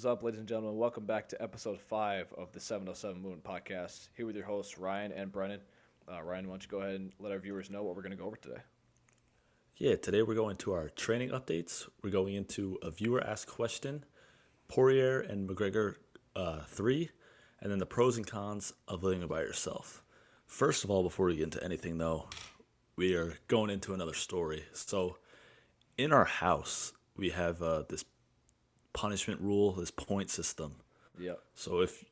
Is up, ladies and gentlemen? Welcome back to episode five of the 707 Moon podcast. Here with your hosts, Ryan and Brennan. Uh, Ryan, why don't you go ahead and let our viewers know what we're going to go over today? Yeah, today we're going to our training updates. We're going into a viewer asked question, Poirier and McGregor uh, 3, and then the pros and cons of living by yourself. First of all, before we get into anything though, we are going into another story. So, in our house, we have uh, this punishment rule, this point system. Yeah. So if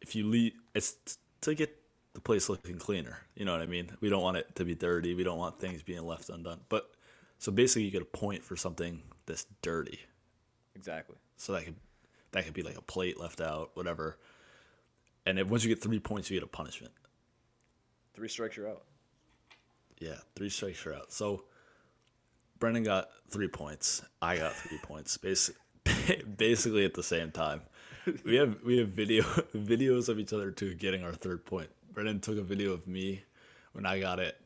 if you leave, it's to get the place looking cleaner. You know what I mean? We don't want it to be dirty. We don't want things being left undone. But so basically, you get a point for something that's dirty. Exactly. So that could that could be like a plate left out, whatever. And if, once you get three points, you get a punishment. Three strikes, you're out. Yeah, three strikes you're out. So Brendan got three points. I got three points. Basically, basically at the same time. We have we have video videos of each other too getting our third point. Brendan took a video of me when I got it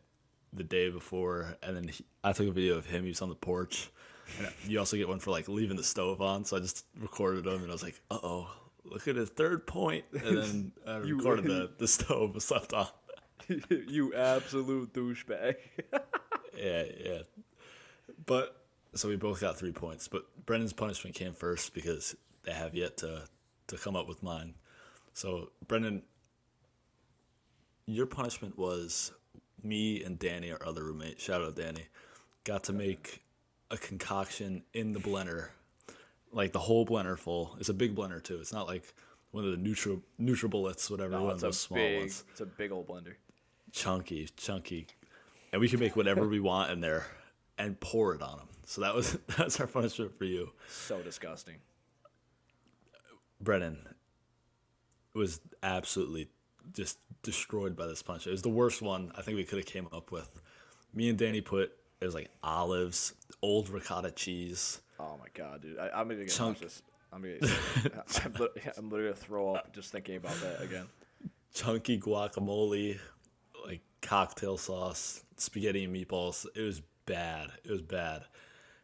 the day before, and then he, I took a video of him. He was on the porch. And you also get one for like leaving the stove on. So I just recorded him, and I was like, "Uh oh, look at his third point." And then I recorded the the stove was left on. you absolute douchebag. Yeah, yeah. But so we both got three points. But Brendan's punishment came first because they have yet to to come up with mine. So Brendan, your punishment was me and Danny, our other roommate. Shout out Danny. Got to make a concoction in the blender, like the whole blender full. It's a big blender too. It's not like one of the neutral NutriBullets, whatever. no, one of those small big, ones it's a big old blender. chunky, chunky, and we can make whatever we want in there and pour it on them. So that was that's our punishment for you, So disgusting. Brennan. Was absolutely just destroyed by this punch. It was the worst one I think we could have came up with. Me and Danny put it was like olives, old ricotta cheese, Oh my god, dude! I, I'm gonna get Chunk. nauseous. I'm gonna. I'm, lit- I'm literally gonna throw up just thinking about that again. chunky guacamole, like cocktail sauce, spaghetti and meatballs. It was bad. It was bad.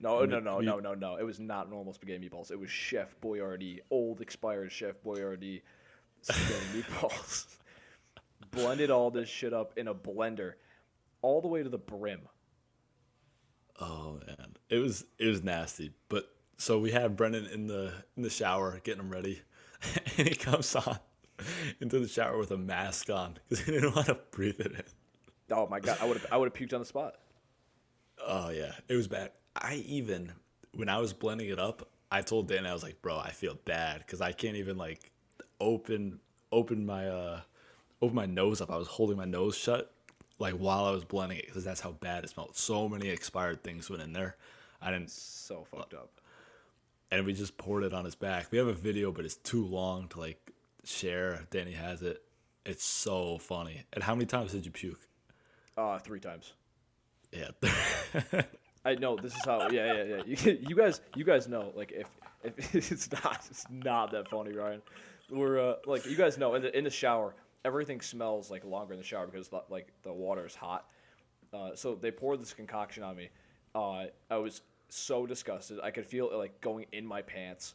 No, no, no, no, no, no. It was not normal spaghetti meatballs. It was Chef Boyardee, old expired Chef Boyardee spaghetti meatballs. Blended all this shit up in a blender, all the way to the brim. Oh man, it was it was nasty. But so we have Brennan in the in the shower getting him ready, and he comes on into the shower with a mask on because he didn't want to breathe it in. Oh my god, I would have, I would have puked on the spot. Oh yeah, it was bad. I even when I was blending it up, I told Dan I was like, bro, I feel bad because I can't even like open open my uh open my nose up. I was holding my nose shut like while I was blending it because that's how bad it smelled. So many expired things went in there. I didn't So fucked up. and we just poured it on his back. We have a video, but it's too long to like share. Danny has it. It's so funny. And how many times did you puke? Uh, three times. Yeah, I know this is how. Yeah, yeah, yeah. You, you guys, you guys know. Like, if if it's not, it's not that funny, Ryan. We're uh, like, you guys know in the in the shower, everything smells like longer in the shower because like the water is hot. Uh, so they poured this concoction on me. Uh, I was so disgusted. I could feel it like going in my pants,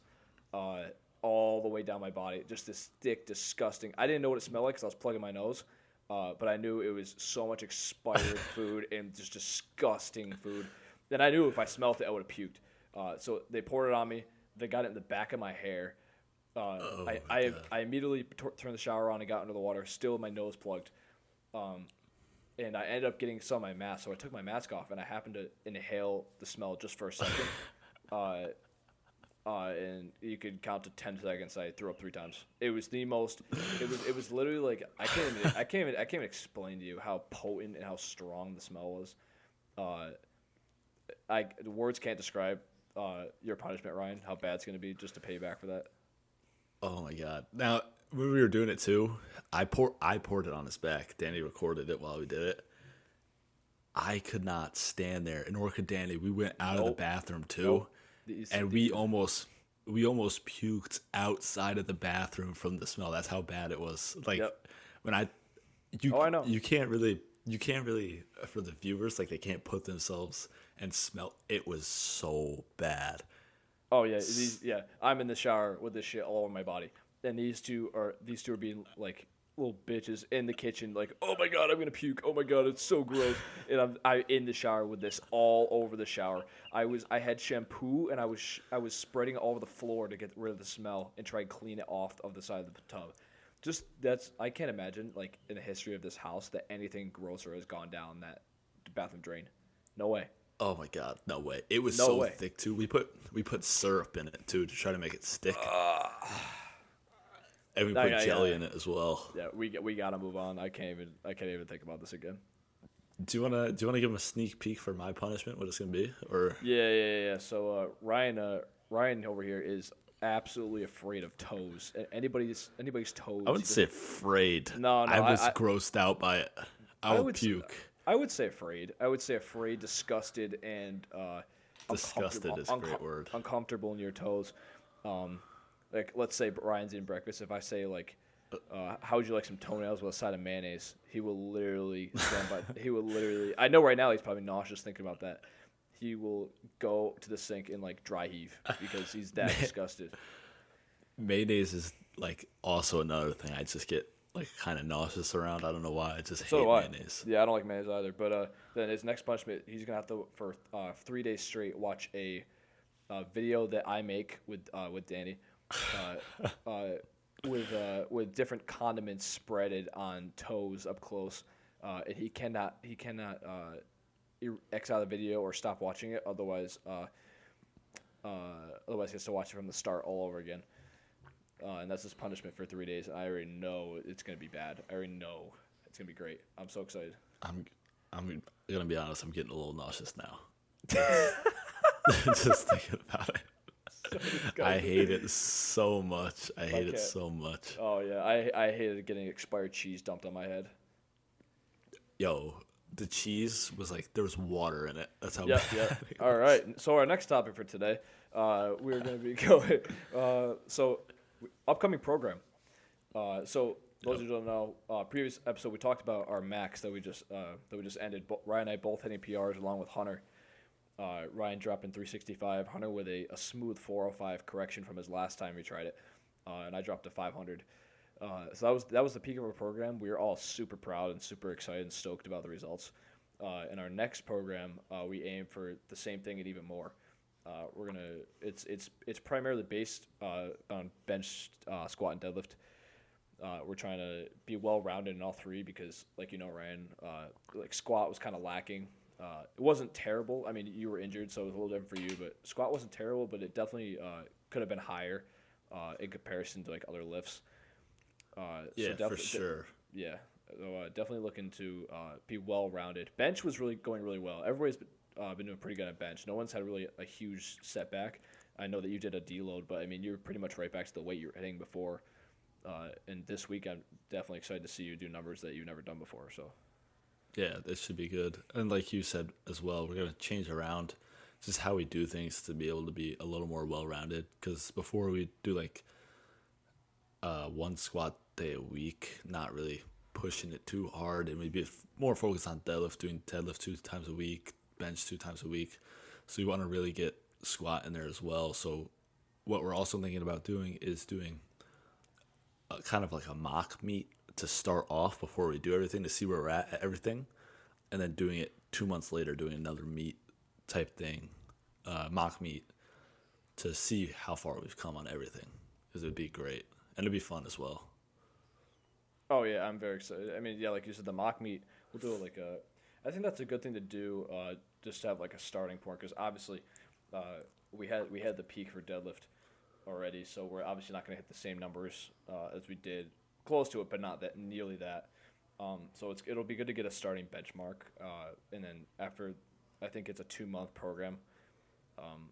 uh, all the way down my body. Just this thick, disgusting. I didn't know what it smelled like because I was plugging my nose. Uh, but I knew it was so much expired food and just disgusting food. And I knew if I smelt it, I would have puked. Uh, so they poured it on me. They got it in the back of my hair. Uh, I, my I, I immediately t- turned the shower on and got under the water, still with my nose plugged. Um, and I ended up getting some of my mask. So I took my mask off and I happened to inhale the smell just for a second. uh, uh, and you could count to ten seconds. I threw up three times. It was the most. It was. It was literally like I can't. Even, I can't. Even, I can't even explain to you how potent and how strong the smell was. Uh, I the words can't describe uh, your punishment, Ryan. How bad it's gonna be just to pay you back for that. Oh my god! Now when we were doing it too, I pour I poured it on his back. Danny recorded it while we did it. I could not stand there, nor could Danny. We went out of the bathroom too, Nope. And we almost we almost puked outside of the bathroom from the smell. That's how bad it was. Like Yep. when I you Oh, I know. you can't really you can't really for the viewers like they can't put themselves and smell. It was so bad. Oh yeah, these yeah. I'm in the shower with this shit all over my body, and these two are these two are being like little bitches in the kitchen, like, oh my god, I'm gonna puke. Oh my god, it's so gross. and I'm I in the shower with this all over the shower. I was I had shampoo and I was sh- I was spreading it all over the floor to get rid of the smell and try and clean it off of the side of the tub. Just that's I can't imagine like in the history of this house that anything grosser has gone down that bathroom drain. No way. Oh my god, no way! It was No so way. thick too. We put we put syrup in it too to try to make it stick, and we No, put yeah, jelly yeah. in it as well. Yeah, we we gotta move on. I can't even I can't even think about this again. Do you wanna do you wanna give him a sneak peek for my punishment? What it's gonna be? Or Yeah, yeah, yeah. yeah. So uh, Ryan, uh, Ryan over here is absolutely afraid of toes. Anybody's anybody's toes. I wouldn't say afraid. No, no, I I- was I- grossed out by it. I, I would puke. I would say afraid. I would say afraid, disgusted, and uh, Disgusted is a great uncom- word. Uncomfortable in your toes. Um, like let's say Ryan's eating breakfast. If I say like, uh, "How would you like some toenails with a side of mayonnaise?" He will literally stand by. he will literally. I know right now he's probably nauseous thinking about that. He will go to the sink and like dry heave because he's that disgusted. Mayonnaise is like also another thing. I just get like kind of nauseous around. I don't know why. I just So hate I. mayonnaise. Yeah, I don't like mayonnaise either. But uh, then his next punishment, he's gonna have to for uh, three days straight watch a uh, video that I make with uh, with Danny, uh, uh, with uh, with different condiments spreaded on toes up close, uh, and he cannot he cannot X out of the video or stop watching it. Otherwise, uh, uh, otherwise he has to watch it from the start all over again. Uh, and that's his punishment for three days. I already know it's gonna be bad. I already know it's gonna be great. I'm so excited. I'm I'm gonna be honest. I'm getting a little nauseous now. just thinking about it. I hate it so much. I hate Okay. it so much. Oh yeah, I I hated getting expired cheese dumped on my head. Yo, the cheese was like there was water in it. That's how. Yeah, yeah. All right. So our next topic for today, uh, we're going to be going. Uh, so, upcoming program. Uh, so those who don't know, uh, previous episode we talked about our max that we just uh, that we just ended. Bo- Ryan and I both hitting PRs along with Hunter. Uh, Ryan dropping 365, Hunter with a, a smooth 405 correction from his last time we tried it, uh, and I dropped a 500. Uh, so that was that was the peak of our program. We were all super proud and super excited and stoked about the results. Uh, in our next program, uh, we aim for the same thing and even more. Uh, we're gonna it's it's it's primarily based uh, on bench, uh, squat, and deadlift. Uh, we're trying to be well rounded in all three because, like you know, Ryan, uh, like squat was kind of lacking. Uh, it wasn't terrible. I mean, you were injured, so it was a little different for you. But squat wasn't terrible, but it definitely uh, could have been higher uh, in comparison to like other lifts. Uh, so Yeah, for defi- de- sure. yeah, so, uh, definitely looking to uh, be well rounded. Bench was really going really well. Everybody's been, uh, been doing pretty good at bench. No one's had really a huge setback. I know that you did a deload, but I mean you're pretty much right back to the weight you were hitting before. Uh, and this week, I'm definitely excited to see you do numbers that you've never done before. So Yeah, this should be good. And like you said as well, we're gonna change around just how we do things to be able to be a little more well rounded. Because before we do like uh, one squat day a week, not really pushing it too hard, and we'd be more focused on deadlift, doing deadlift two times a week, bench two times a week. So we want to really get squat in there as well. So what we're also thinking about doing is doing a, kind of like a mock meet to start off before we do everything to see where we're at at everything, and then doing it two months later, doing another meet type thing, uh, mock meet to see how far we've come on everything. Because it'd be great and it'd be fun as well. Oh yeah, I'm very excited. I mean, yeah, like you said, the mock meet. We'll do it like a. I think that's a good thing to do, uh, just to have like a starting point, because obviously, uh, we had we had the peak for deadlift already, so we're obviously not going to hit the same numbers uh, as we did, close to it, but not that nearly that. Um, so it's it'll be good to get a starting benchmark, uh, and then after, I think it's a two month program. Um,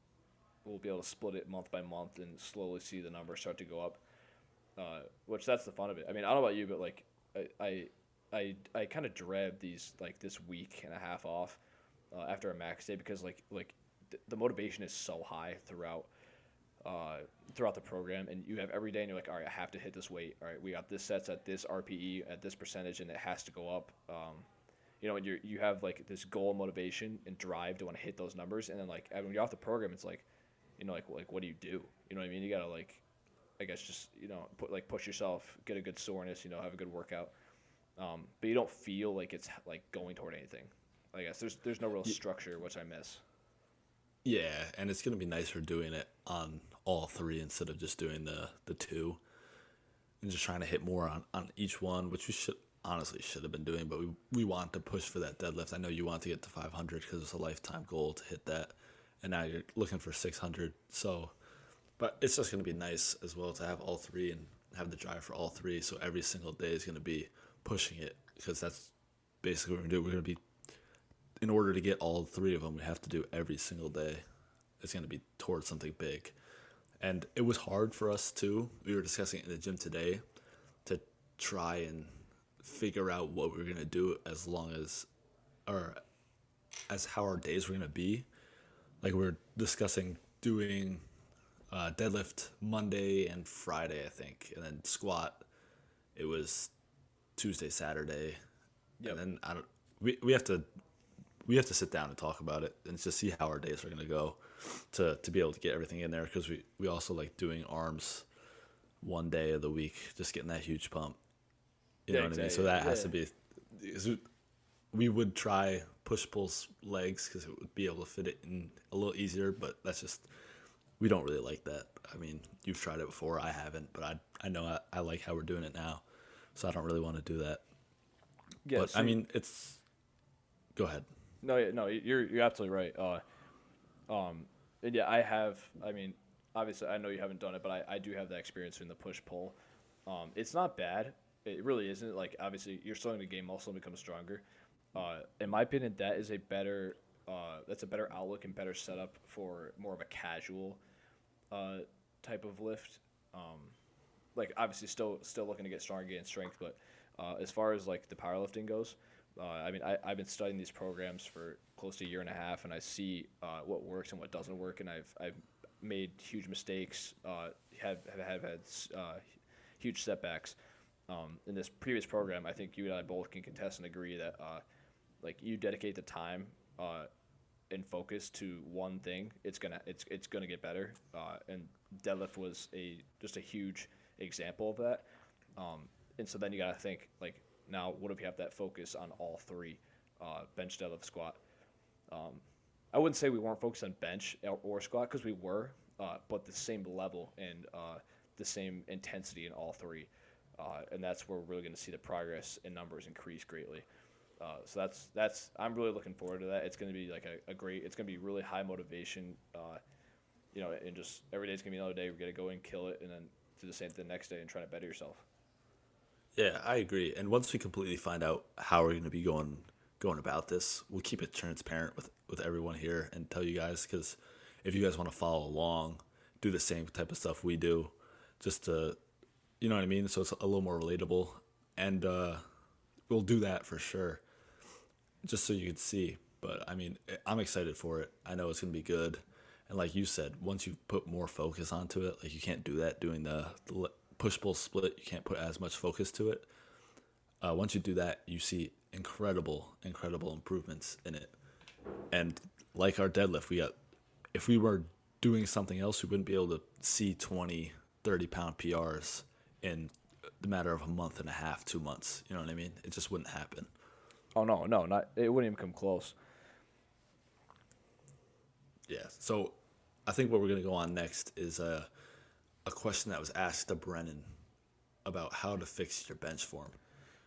we'll be able to split it month by month and slowly see the numbers start to go up uh, which that's the fun of it. I mean, I don't know about you, but like I I I, I kind of dread these like this week and a half off uh, after a max day because like like th- the motivation is so high throughout uh, throughout the program, and you have every day, and you're like, all right, I have to hit this weight. All right, we got this sets at this RPE at this percentage, and it has to go up. Um, you know, and you you have like this goal, motivation, and drive to want to hit those numbers, and then like when you're off the program, it's like you know, like like what do you do? You know what I mean? You gotta like, I guess just you know, put like push yourself, get a good soreness, you know, have a good workout. Um, but you don't feel like it's like going toward anything. I guess there's there's no real structure, which I miss. Yeah, and it's gonna be nicer doing it on all three instead of just doing the the two, and just trying to hit more on on each one, which we should honestly should have been doing, but we we want to push for that deadlift. I know you want to get to 500 because it's a lifetime goal to hit that, and now you're looking for 600. So, but it's just gonna be nice as well to have all three and have the drive for all three. So every single day is gonna be pushing it because that's basically what we're gonna do. We're gonna be in order to get all three of them, we have to do every single day. It's going to be towards something big. And it was hard for us too. We were discussing it in the gym today to try and figure out what we are going to do as long as, or as how our days were going to be. Like we are discussing doing uh, deadlift Monday and Friday, I think, and then squat. It was Tuesday, Saturday, Yep. and then I don't. We we have to we have to sit down and talk about it and just see how our days are going to go to to be able to get everything in there because we we also like doing arms one day of the week just getting that huge pump. You Yeah, know what i mean? So exactly. that has Yeah. to be we- would try push pulls legs because it would be able to fit it in a little easier but that's just we don't really like that. I mean you've tried it before i haven't but i i know i, I like how we're doing it now so i don't really want to do that. Yeah, but i mean it's go ahead No, yeah, no, you're you're absolutely right. Uh, um, and yeah, I have. I mean, obviously, I know you haven't done it, but I, I do have that experience in the push pull. Um, it's not bad. It really isn't. Like, obviously, you're starting to gain muscle and become stronger. Uh, in my opinion, that is a better. Uh, that's a better outlook and better setup for more of a casual uh, type of lift. Um, like obviously still still looking to get stronger, gain strength, but uh, as far as like the powerlifting goes, uh, I mean I, I've been studying these programs for close to a year and a half, and I see uh, what works and what doesn't work, and I've I've made huge mistakes, uh, have have, have had uh, huge setbacks. Um, in this previous program, I think you and I both can contest and agree that uh, like you dedicate the time uh, and focus to one thing, it's gonna it's it's gonna get better. And deadlift was a just a huge example of that. Um, and so then you gotta think like now, what if you have that focus on all three, uh, bench, deadlift, squat? Um, I wouldn't say we weren't focused on bench or, or squat because we were, uh, but the same level and uh, the same intensity in all three. Uh, and that's where we're really going to see the progress in numbers increase greatly. Uh, so that's that's I'm really looking forward to that. It's going to be like a, a great. It's going to be really high motivation. Uh, you know, and just every day is going to be another day. We're going to go and kill it, and then do the same thing the next day and try to better yourself. Yeah, I agree. And once we completely find out how we're going to be going going about this, we'll keep it transparent with with everyone here and tell you guys because if you guys want to follow along, do the same type of stuff we do, just to, you know what I mean. So it's a little more relatable, and uh, we'll do that for sure, just so you can see. But I mean, I'm excited for it. I know it's going to be good. And like you said, once you put more focus onto it, like you can't do that doing the, the push pull split. You can't put as much focus to it. Uh, once you do that, you see incredible, incredible improvements in it. And like our deadlift, we got, if we were doing something else, we wouldn't be able to see 20, 30 pound PRs in the matter of a month and a half, two months. You know what I mean? It just wouldn't happen. Oh no, no, not it wouldn't even come close. Yeah. So I think what we're going to go on next is a, a question that was asked to Brennan about how to fix your bench form.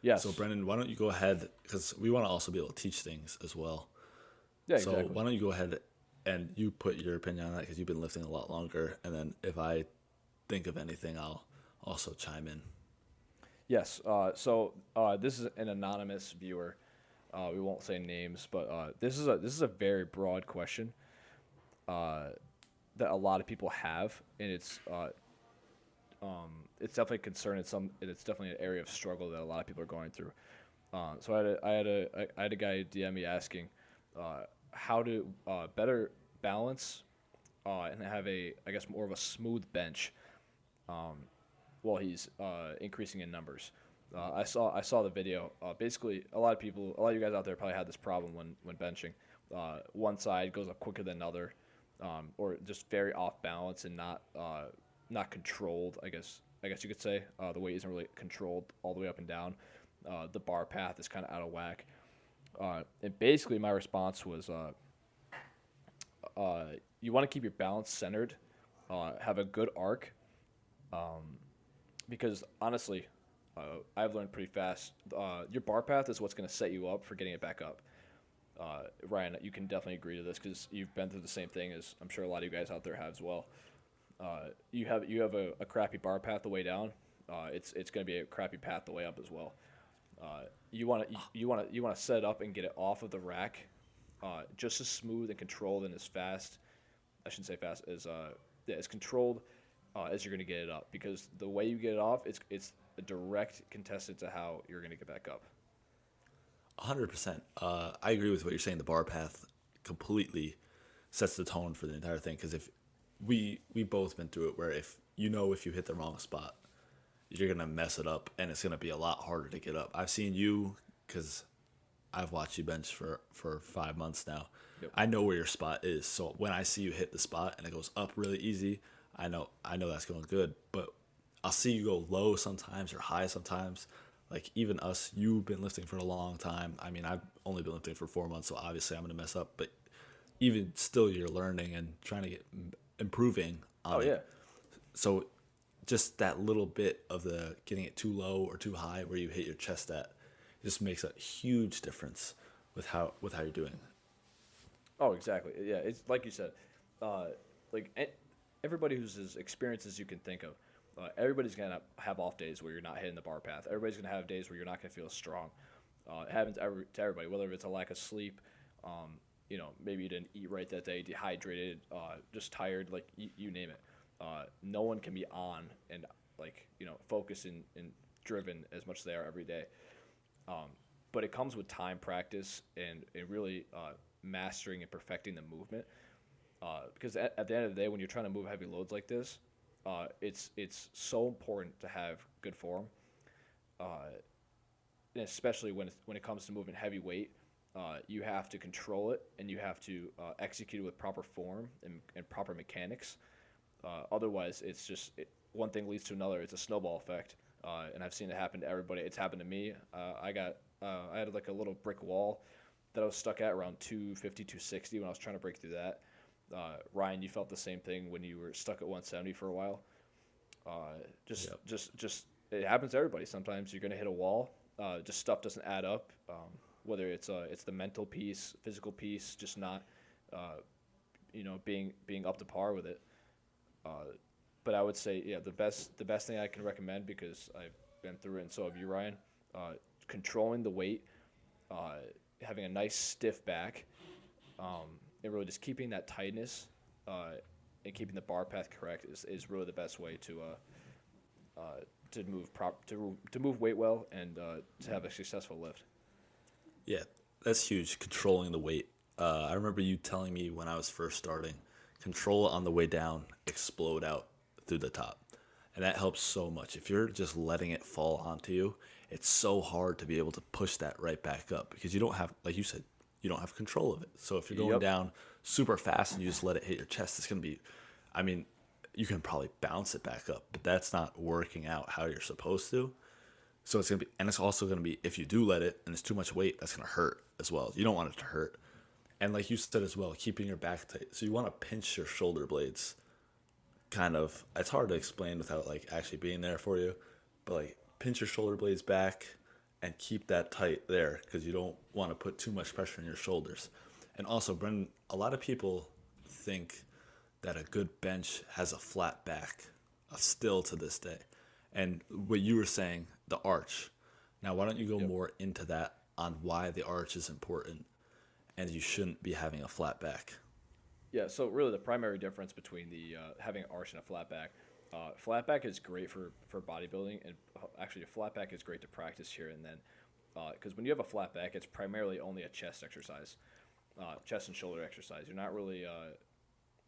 Yes. So, Brennan, why don't you go ahead? Because we want to also be able to teach things as well. yeah, so, exactly. why don't you go ahead and you put your opinion on that because you've been lifting a lot longer. And then if I think of anything, I'll also chime in. Yes. Uh, so uh, this is an anonymous viewer. Uh, we won't say names, but uh, this is a this is a very broad question uh, that a lot of people have, and it's uh, um, it's definitely a concern. It's some it's definitely an area of struggle that a lot of people are going through. Uh, so I had a I had a I had a guy DM me asking uh, how to uh, better balance uh, and have a I guess more of a smooth bench um, while he's uh, increasing in numbers. Uh, I saw I saw the video. Basically, a lot of people, a lot of you guys out there probably had this problem when when benching. One side goes up quicker than another, um, or just very off balance and not not controlled. I guess I guess you could say uh, the weight isn't really controlled all the way up and down. Uh, the bar path is kind of out of whack. Uh, and basically, my response was, uh, uh, you want to keep your balance centered, uh, have a good arc, um, because honestly, I've learned pretty fast. Your bar path is what's going to set you up for getting it back up. Ryan, you can definitely agree to this because you've been through the same thing as I'm sure a lot of you guys out there have as well. Uh, you have you have a, a crappy bar path the way down. Uh, it's it's going to be a crappy path the way up as well. Uh, you want to you want to you want to set up and get it off of the rack, uh, just as smooth and controlled and as fast. I shouldn't say fast as uh, yeah, as controlled uh, as you're going to get it up because the way you get it off, it's it's a direct contestant to how you're going to get back up. hundred percent. Uh, I agree with what you're saying. The bar path completely sets the tone for the entire thing. Because if we we both been through it, where if you know if you hit the wrong spot, you're gonna mess it up, and it's gonna be a lot harder to get up. I've seen you because I've watched you bench for for five months now. Yep. I know where your spot is, so when I see you hit the spot and it goes up really easy, I know I know that's going good. But I'll see you go low sometimes or high sometimes. Like even us, you've been lifting for a long time. I mean, I've only been lifting for four months, so obviously I'm gonna mess up. But even still, you're learning and trying to get improving. On Oh it. yeah, So just that little bit of the getting it too low or too high where you hit your chest at just makes a huge difference with how with how you're doing. Oh, exactly. Yeah, it's like you said. Uh, like everybody who's as experienced as you can think of, uh, everybody's gonna have off days where you're not hitting the bar path. Everybody's gonna have days where you're not gonna feel strong. Uh, it happens every, to everybody, whether it's a lack of sleep, um, you know, maybe you didn't eat right that day, dehydrated, uh, just tired, like you, you name it. Uh, no one can be on and like you know focused and, and driven as much as they are every day. Um, but it comes with time, practice, and, and really uh, mastering and perfecting the movement. Uh, because at, at the end of the day, when you're trying to move heavy loads like this, uh, it's it's so important to have good form, uh, and especially when when it comes to moving heavy weight. Uh, you have to control it, and you have to uh, execute it with proper form and, and proper mechanics. Uh, otherwise, it's just it, one thing leads to another. It's a snowball effect, uh, and I've seen it happen to everybody. It's happened to me. Uh, I got uh, I had like a little brick wall that I was stuck at around 250, 260 when I was trying to break through that. Uh, Ryan, you felt the same thing when you were stuck at 170 for a while. Uh, just, Yep. just, just it happens to everybody. Sometimes you're gonna hit a wall. Uh, just stuff doesn't add up. Um, whether it's uh, it's the mental piece, physical piece, just not, uh, you know, being being up to par with it. Uh, but I would say, yeah, the best the best thing I can recommend because I've been through it, and so have you, Ryan. Uh, controlling the weight, uh, having a nice stiff back, um, and really just keeping that tightness uh, and keeping the bar path correct is, is really the best way to to move prop to to move weight well and to have a successful lift. Yeah, that's huge. Controlling the weight. Uh, I remember you telling me when I was first starting, control it on the way down, explode out through the top. And that helps so much. If you're just letting it fall onto you, it's so hard to be able to push that right back up because you don't have, like you said, you don't have control of it. So if you're going Yep. down super fast and you just let it hit your chest, it's going to be, I mean, you can probably bounce it back up, but that's not working out how you're supposed to. So it's gonna be, and it's also gonna be if you do let it and it's too much weight, that's gonna hurt as well. You don't want it to hurt. And like you said as well, keeping your back tight. So you want to pinch your shoulder blades. Kind of, it's hard to explain without like actually being there for you, but like pinch your shoulder blades back and keep that tight there because you don't want to put too much pressure on your shoulders. And also, Brendan, a lot of people think that a good bench has a flat back, uh, still to this day. And what you were saying, the arch. Now, why don't you go more into that on why the arch is important and you shouldn't be having a flat back? Yeah, so really the primary difference between the uh, having an arch and a flat back, uh, flat back is great for, for bodybuilding, and uh, actually a flat back is great to practice here and then, because when you have a flat back, it's primarily only a chest exercise, uh, chest and shoulder exercise. You're not really, uh,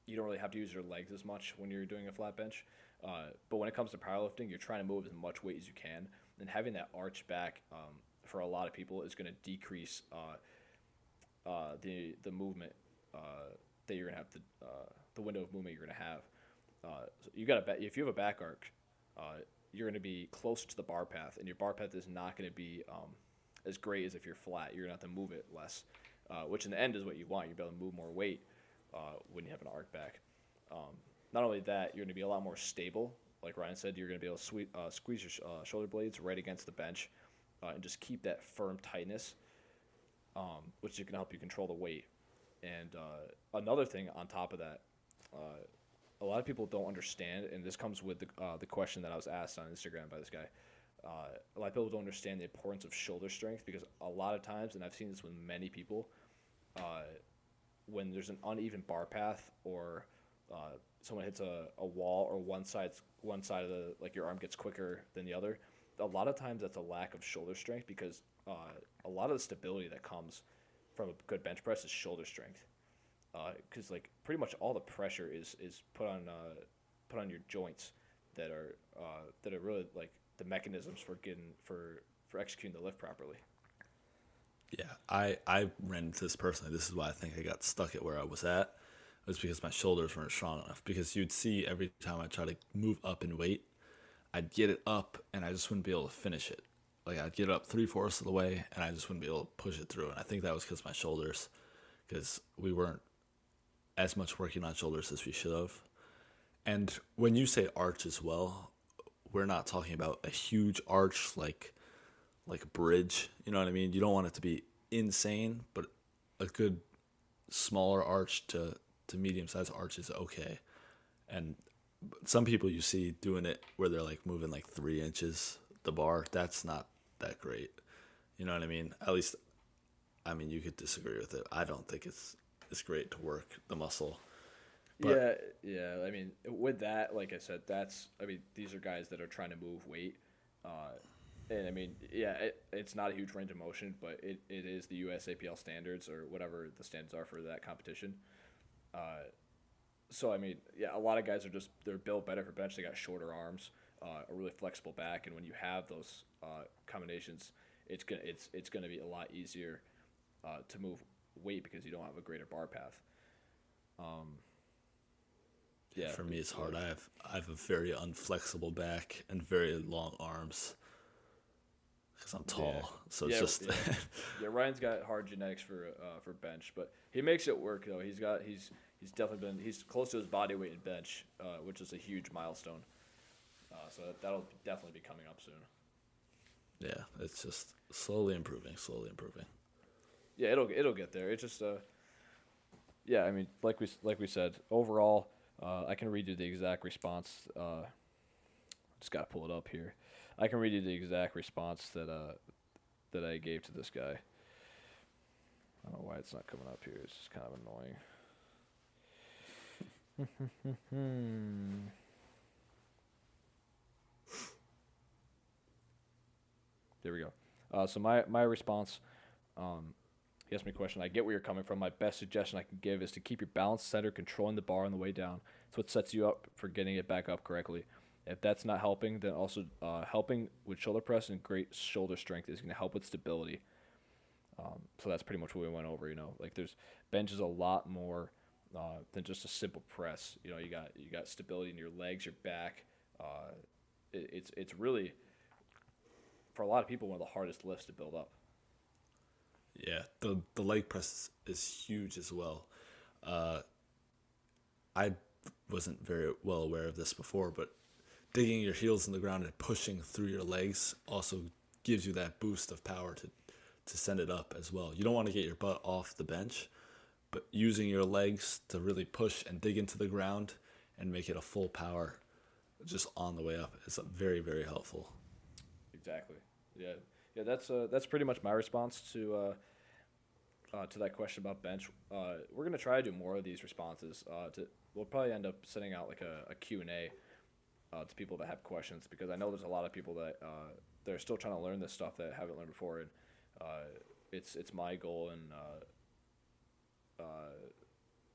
you don't really have to use your legs as much when you're doing a flat bench, uh, but when it comes to powerlifting, you're trying to move as much weight as you can, and having that arch back um, for a lot of people is going to decrease uh, uh, the the movement uh, that you're have to uh, the window of movement you're going to have. Uh, so you got to if you have a back arc, you're going to be closer to the bar path, and your bar path is not going to be um, as great as if you're flat. You're going to have to move it less, which in the end is what you want. You're able to move more weight when you have an arc back. Um, not only that, you're going to be a lot more stable. Like Ryan said, you're going to be able to uh, squeeze your sh- uh, shoulder blades right against the bench uh, and just keep that firm tightness, um, which can help you control the weight. And uh, another thing on top of that, uh, a lot of people don't understand, and this comes with the, uh, the question that I was asked on Instagram by this guy. A lot of people don't understand the importance of shoulder strength because a lot of times, and I've seen this with many people, when there's an uneven bar path or uh, someone hits a, a wall or one side one side of the like your arm gets quicker than the other, a lot of times that's a lack of shoulder strength because uh, a lot of the stability that comes from a good bench press is shoulder strength because uh, like pretty much all the pressure is is put on uh, put on your joints that are uh, that are really like the mechanisms for getting for for executing the lift properly. Yeah, I I ran into this personally. This is why I think I got stuck at where I was at. Was because my shoulders weren't strong enough. Because you'd see every time I try to move up in weight, I'd get it up and I just wouldn't be able to finish it. Like I'd get it up three fourths of the way and I just wouldn't be able to push it through. And I think that was because my shoulders, because we weren't as much working on shoulders as we should have. And when you say arch as well, we're not talking about a huge arch like like a bridge. You know what I mean? You don't want it to be insane, but a good smaller arch to to medium sized arch is okay. And some people you see doing it where they're like moving like three inches the bar. That's not that great. You know what I mean? At least, I mean, you could disagree with it. I don't think it's it's great to work the muscle. But, yeah, yeah. I mean, with that, like I said, that's. I mean, these are guys that are trying to move weight, uh, and I mean, yeah, it, it's not a huge range of motion, but it, it is the USAPL standards or whatever the standards are for that competition. Uh, so I mean, yeah, a lot of guys are just they're built better for bench. They got shorter arms, uh, a really flexible back, and when you have those uh, combinations, it's gonna it's it's gonna be a lot easier uh, to move weight because you don't have a greater bar path. Um, yeah, for me it's hard. I have I have a very unflexible back and very long arms because I'm tall. Yeah. So it's yeah, just yeah. yeah. Ryan's got hard genetics for uh, for bench, but he makes it work though. He's got he's he's definitely been he's close to his body weight in bench, uh, which is a huge milestone. Uh, so that'll definitely be coming up soon. Yeah, it's just slowly improving, slowly improving. Yeah, it'll it'll get there. It's just uh, yeah. I mean, like we like we said, overall, uh, I can read you the exact response. Uh, just gotta pull it up here. I can read you the exact response that uh that I gave to this guy. I don't know why it's not coming up here. It's just kind of annoying. there we go. Uh, so my my response, um, he asked me a question. I get where you're coming from. My best suggestion I can give is to keep your balance center controlling the bar on the way down. It's what sets you up for getting it back up correctly. If that's not helping, then also uh, helping with shoulder press and great shoulder strength is going to help with stability. Um, so that's pretty much what we went over. You know, like there's bench is a lot more uh, than just a simple press. You know, you got you got stability in your legs, your back. Uh, it, it's it's really for a lot of people one of the hardest lifts to build up. Yeah, the the leg press is huge as well. Uh, I wasn't very well aware of this before, but digging your heels in the ground and pushing through your legs also gives you that boost of power to to send it up as well. You don't want to get your butt off the bench, but using your legs to really push and dig into the ground and make it a full power just on the way up is very very helpful. Exactly. Yeah. Yeah, that's uh, that's pretty much my response to uh, uh, to that question about bench. Uh, we're gonna try to do more of these responses. Uh, to we'll probably end up sending out like a, a Q and A uh, to people that have questions because I know there's a lot of people that uh, they're still trying to learn this stuff that haven't learned before, and uh, it's it's my goal and uh, uh,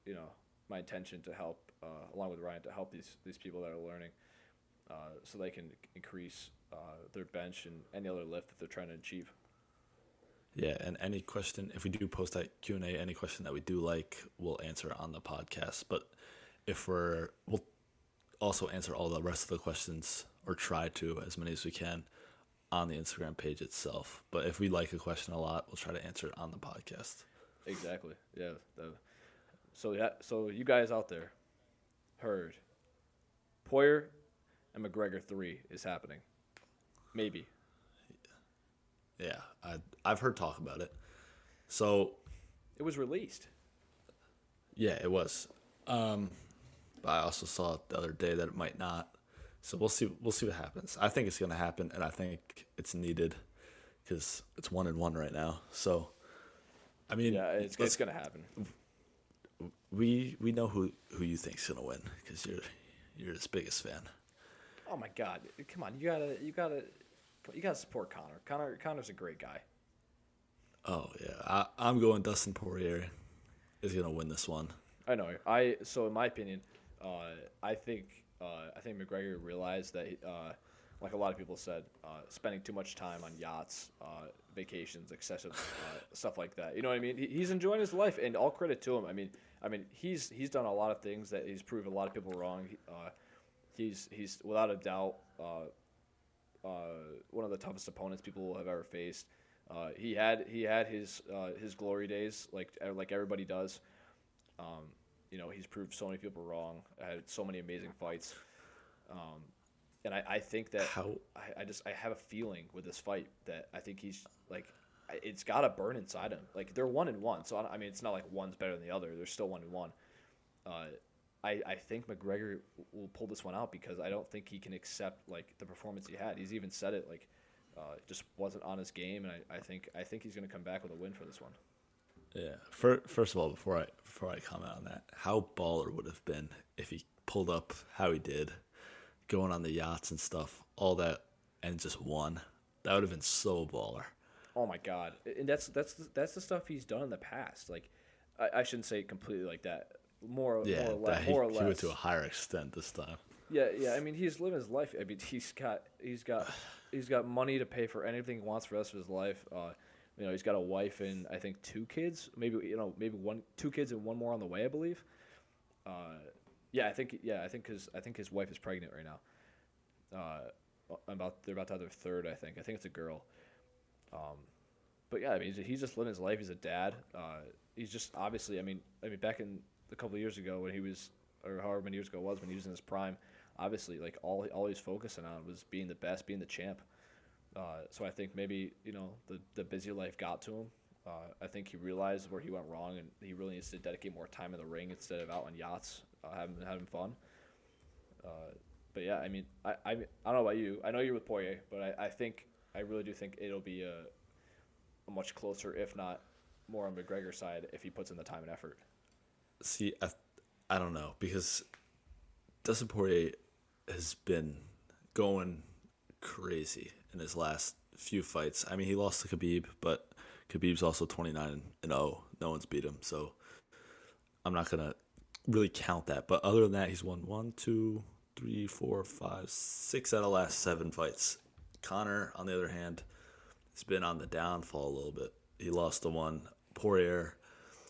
you know my intention to help uh, along with Ryan to help these these people that are learning so they can increase their bench and any other lift that they're trying to achieve. Yeah, and any question, if we do post that Q and A, any question that we do like, we'll answer on the podcast. But if we're we'll also answer all the rest of the questions or try to as many as we can on the Instagram page itself. But if we like a question a lot, we'll try to answer it on the podcast. Exactly. Yeah. The, so yeah. So you guys out there heard Poirier and McGregor three is happening. Maybe. Yeah, I I've heard talk about it. So It was released. yeah, it was. Um, but I also saw the other day that it might not. So we'll see. We'll see what happens. I think it's gonna happen, and I think it's needed because it's one and one right now. So, I mean, Yeah, it's, it's gonna happen. we we know who who you think's gonna win because you're you're his biggest fan. Oh my God! Come on, you gotta, you gotta, you gotta support Conor. Conor, Conor's a great guy. Oh yeah, I, I'm going Dustin Poirier is gonna win this one. I know. I so in my opinion, I think uh, I think McGregor realized that, uh, like a lot of people said, uh, spending too much time on yachts, uh, vacations, excessive uh, stuff like that. You know what I mean? He, he's enjoying his life, and all credit to him. I mean, I mean, he's he's done a lot of things that he's proved a lot of people wrong. Uh, he's he's without a doubt uh, uh, one of the toughest opponents people have ever faced. Uh, he had he had his uh, his glory days like like everybody does. Um, you know, he's proved so many people wrong. Had so many amazing fights. Um, and I, I think that How I, I just I have a feeling with this fight that I think he's like it's got to burn inside him. Like they're one and one, so I, I mean it's not like one's better than the other. They're still one and one. Uh, I I think McGregor will pull this one out because I don't think he can accept like the performance he had. He's even said it like uh, just wasn't on his game, and I, I think I think he's gonna come back with a win for this one. Yeah. Fir- First of all, before I before I comment on that, how baller would have been if he pulled up how he did, going on the yachts and stuff, all that, and just won. That would have been so baller. Oh my god, and that's that's the, that's the stuff he's done in the past. Like, I, I shouldn't say it completely like that. More, Yeah, more or less. he, More or he went to a higher extent this time. Yeah, yeah. I mean, he's living his life. I mean, he's got he's got he's got money to pay for anything he wants for the rest of his life. Uh, you know, he's got a wife and I think two kids. Maybe you know, maybe one, two kids and one more on the way. I believe. Uh, yeah, I think yeah, I think his I think his wife is pregnant right now. Uh, about they're about to have their third. I think. I think it's a girl. Um, but yeah, I mean, he's, he's just living his life. He's a dad. Uh, he's just obviously. I mean, I mean, back in a couple of years ago when he was, or however many years ago it was when he was in his prime, obviously, like all all he was focusing on was being the best, being the champ. Uh, so I think maybe you know the the busy life got to him. Uh, I think he realized where he went wrong, and he really needs to dedicate more time in the ring instead of out on yachts, uh, having having fun. Uh, but yeah, I mean, I, I I don't know about you. I know you're with Poirier, but I, I think I really do think it'll be a, a much closer, if not more on McGregor's side, if he puts in the time and effort. See, I, I don't know because Dustin Poirier has been going crazy in his last few fights. I mean, he lost to Khabib, but Khabib's also 29 and 0. No one's beat him, so I'm not gonna really count that. But other than that, he's won one, two, three, four, five, six out of the last seven fights. Conor, on the other hand, has been on the downfall a little bit. He lost to one Poirier.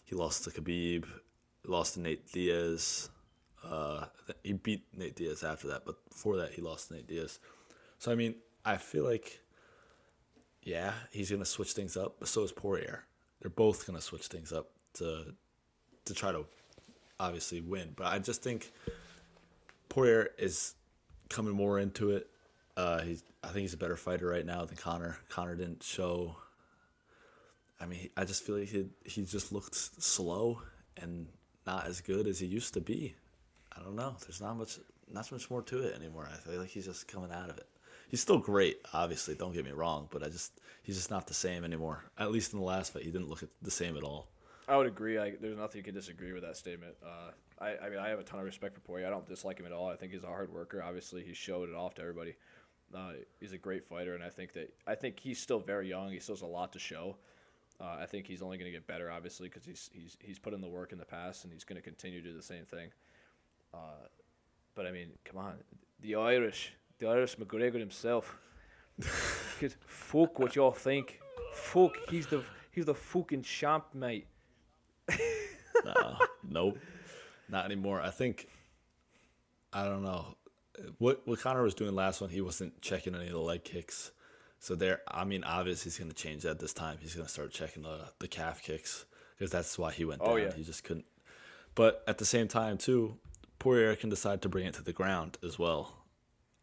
He lost to Khabib. Lost to Nate Diaz. Uh, he beat Nate Diaz after that, but before that, he lost to Nate Diaz. So I mean, I feel like, yeah, he's gonna switch things up, but so is Poirier. They're both gonna switch things up to to try to obviously win. But I just think Poirier is coming more into it. Uh, he's I think he's a better fighter right now than Conor. Conor didn't show. I mean, I just feel like he he just looked slow and not as good as he used to be. I don't know. There's not much not much more to it anymore. I feel like he's just coming out of it. He's still great, obviously. Don't get me wrong, but I just he's just not the same anymore. At least in the last fight, he didn't look the same at all. I would agree. I, there's nothing you can disagree with that statement. Uh, I, I mean, I have a ton of respect for Poirier. I don't dislike him at all. I think he's a hard worker. Obviously, he showed it off to everybody. Uh, he's a great fighter, and I think that I think he's still very young. He still has a lot to show. Uh, I think he's only going to get better, obviously, because he's he's he's put in the work in the past, and he's going to continue to do the same thing. Uh, but I mean, come on, the Irish, the Irish McGregor himself. Could fuck what y'all think. Fuck, he's the he's the fucking champ, mate. No, nope, not anymore. I think I don't know. What what Conor was doing last one, he wasn't checking any of the leg kicks. So there, I mean, obviously he's going to change that this time. He's going to start checking the the calf kicks because that's why he went Oh, down. yeah. He just couldn't. But at the same time, too, Poirier can decide to bring it to the ground as well.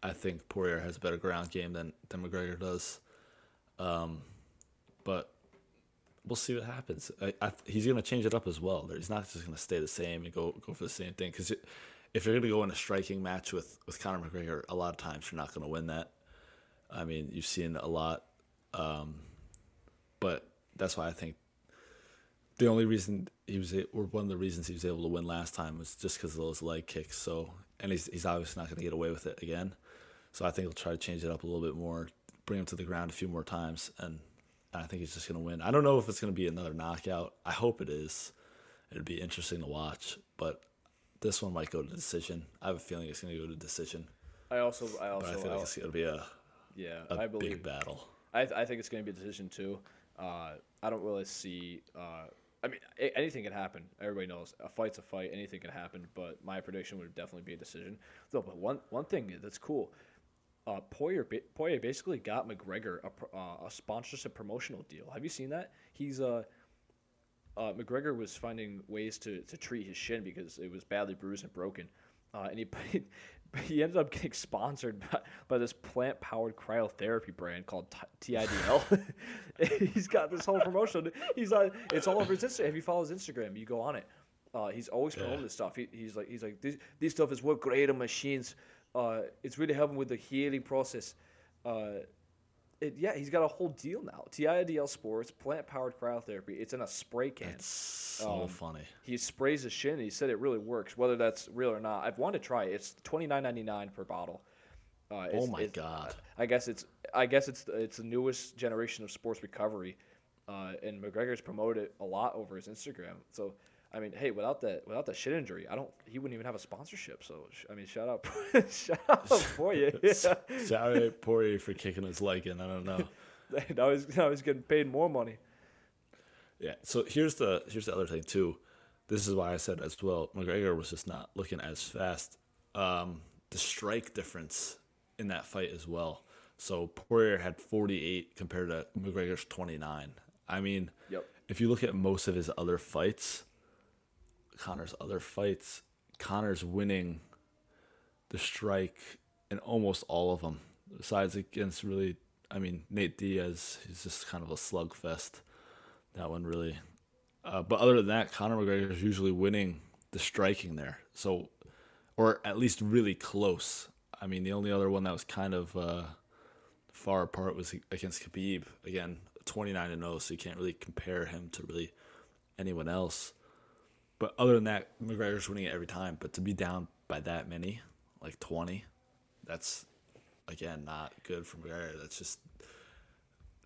I think Poirier has a better ground game than than McGregor does. Um, but we'll see what happens. I, I, he's going to change it up as well. He's not just going to stay the same and go go for the same thing. Because if you're going to go in a striking match with with Conor McGregor, a lot of times you're not going to win that. I mean, you've seen a lot, um, but that's why I think the only reason he was, or one of the reasons he was able to win last time was just because of those leg kicks. So, and he's he's obviously not going to get away with it again. So I think he'll try to change it up a little bit more, bring him to the ground a few more times, and I think he's just going to win. I don't know if it's going to be another knockout. I hope it is. It'd be interesting to watch, but this one might go to decision. I have a feeling it's going to go to decision, I also, I but also, I feel I- like it's going to be a, yeah, a I big battle. I, I think it's going to be a decision too. Uh, I don't really see. Uh, I mean, anything can happen. Everybody knows a fight's a fight. Anything can happen. But my prediction would definitely be a decision. Though, but one one thing that's cool. Uh, Poirier basically got McGregor a, uh, a sponsorship promotional deal. Have you seen that? He's uh, uh, McGregor was finding ways to, to treat his shin because it was badly bruised and broken, uh, and he he ended up getting sponsored by, by this plant powered cryotherapy brand called T- TIDL. he's got this whole promotion. He's on it's all over his Instagram. If you follow his Instagram, you go on it. Uh, he's always promoting this stuff. He, he's like he's like this this stuff is what great machines. Uh, it's really helping with the healing process. Uh, it, yeah, he's got a whole deal now. TIDL Sports, plant powered cryotherapy. It's in a spray can. It's so Um, funny. He sprays his shin. And he said it really works. Whether that's real or not, I've wanted to try it. It's twenty nine ninety nine per bottle. Uh, it's- Oh my God. I guess it's I guess it's it's the newest generation of sports recovery, uh, and McGregor's promoted it a lot over his Instagram. So I mean, hey, without that without that shin injury, I don't he wouldn't even have a sponsorship. So sh- I mean, shout out shout out for you. Yeah. Shout out Poirier for kicking his leg in. I don't know. now he's now he's getting paid more money. Yeah. So here's the here's the other thing too. This is why I said as well. McGregor was just not looking as fast. Um, the strike difference in that fight as well. So Poirier had 48 compared to McGregor's 29. I mean, Yep. if you look at most of his other fights, Conor's other fights, Conor's winning the strike in almost all of them. Besides against really, I mean Nate Diaz, he's just kind of a slugfest. That one really. Uh, but other than that, Conor McGregor is usually winning the striking there. So, or at least really close. I mean, the only other one that was kind of uh, far apart was against Khabib. Again, 29 and 0, so you can't really compare him to really anyone else. But other than that, McGregor's winning it every time. But to be down by that many, like 20, that's again not good for McGregor. That's just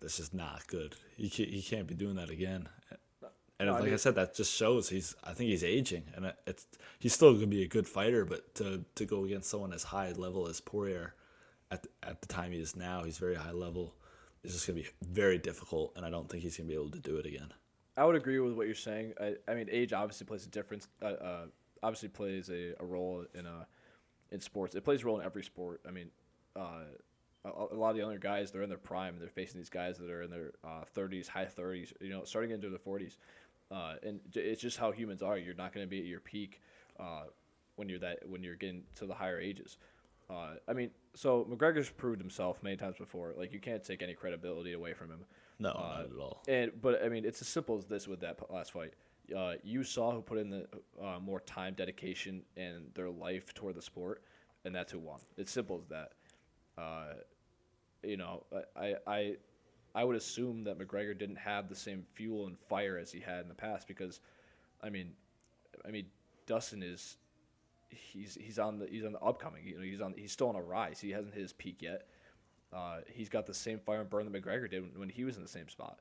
that's just not good. He can't, he can't be doing that again. And No, like I mean- said, that just shows he's. I think he's aging, and it's he's still gonna be a good fighter. But to to go against someone as high level as Poirier, at the, at the time he is now, he's very high level. It's just gonna be very difficult, and I don't think he's gonna be able to do it again. I would agree with what you're saying. I, I mean, age obviously plays a difference. Uh, uh, obviously plays a, a role in uh in sports. It plays a role in every sport. I mean, uh, a, a lot of the other guys they're in their prime. They're facing these guys that are in their uh, 30s, high 30s. You know, starting into their 40s. Uh, and it's just how humans are. You're not going to be at your peak uh, when you're that when you're getting to the higher ages. I mean, so McGregor's proved himself many times before. Like you can't take any credibility away from him. No, Uh, not at all. And but I mean, it's as simple as this with that last fight. Uh, you saw who put in the uh, more time, dedication, and their life toward the sport, and that's who won. It's simple as that. Uh, you know, I, I I would assume that McGregor didn't have the same fuel and fire as he had in the past because, I mean, I mean, Dustin is he's he's on the he's on the upcoming. You know, he's on he's still on a rise. He hasn't hit his peak yet. Uh, he's got the same fire and burn that McGregor did when, when he was in the same spot.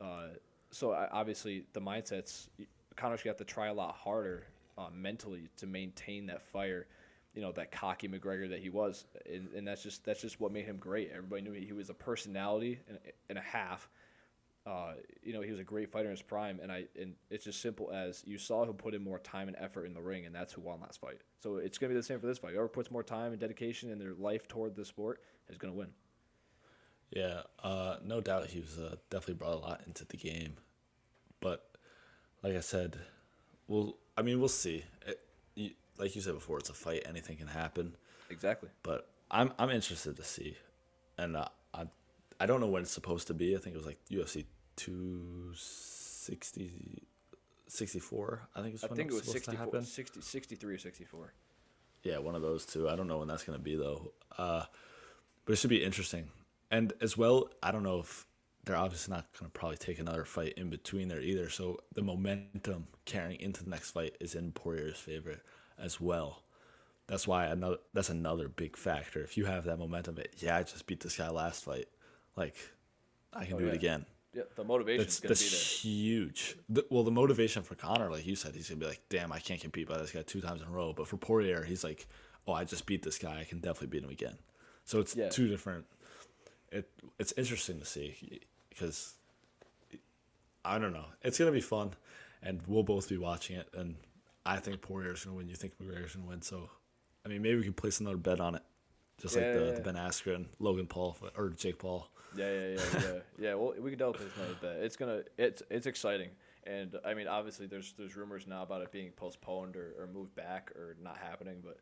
Uh, so I, obviously the mindsets Conor's got to try a lot harder uh, mentally to maintain that fire. You know that cocky McGregor that he was, and, and that's just that's just what made him great. Everybody knew he, was a personality and, and a half, uh, you know, he was a great fighter in his prime, and I and it's just simple as you saw who put in more time and effort in the ring, and that's who won last fight. So it's gonna be the same for this fight. Whoever puts more time and dedication in their life toward the sport is gonna win. Yeah, uh, no doubt he was uh, definitely brought a lot into the game, but like I said, we'll. I mean, we'll see. It, you, like you said before, it's a fight. Anything can happen. Exactly. But I'm I'm interested to see, and uh, I I don't know when it's supposed to be. I think it was like UFC 260, 64. I think it's I think it was supposed to 64, happen. 60, 63 or 64. Yeah, one of those two. I don't know when that's gonna be though. Uh, but it should be interesting. And as well, I don't know if they're obviously not gonna probably take another fight in between there either. So the momentum carrying into the next fight is in Poirier's favor as well. That's why another that's another big factor. If you have that momentum, it, yeah, I just beat this guy last fight. Like I can Oh, do yeah. it again. Yeah, the motivation That's is gonna that's be there. huge. The, well, the motivation for Conor, like you said, he's gonna be like, "Damn, I can't compete by this guy two times in a row." But for Poirier, he's like, "Oh, I just beat this guy. I can definitely beat him again." So it's Yeah. two different. It it's interesting to see because I don't know. It's gonna be fun, and we'll both be watching it. And I think Poirier's gonna win. You think McGregor's gonna win? So, I mean, maybe we can place another bet on it, just like the, yeah, the yeah. Ben Askren, Logan Paul, or Jake Paul. Yeah, yeah, yeah, yeah, yeah. Well, we could definitely play another bet. It's gonna, it's, it's exciting, and I mean, obviously, there's, there's rumors now about it being postponed or, or moved back or not happening. But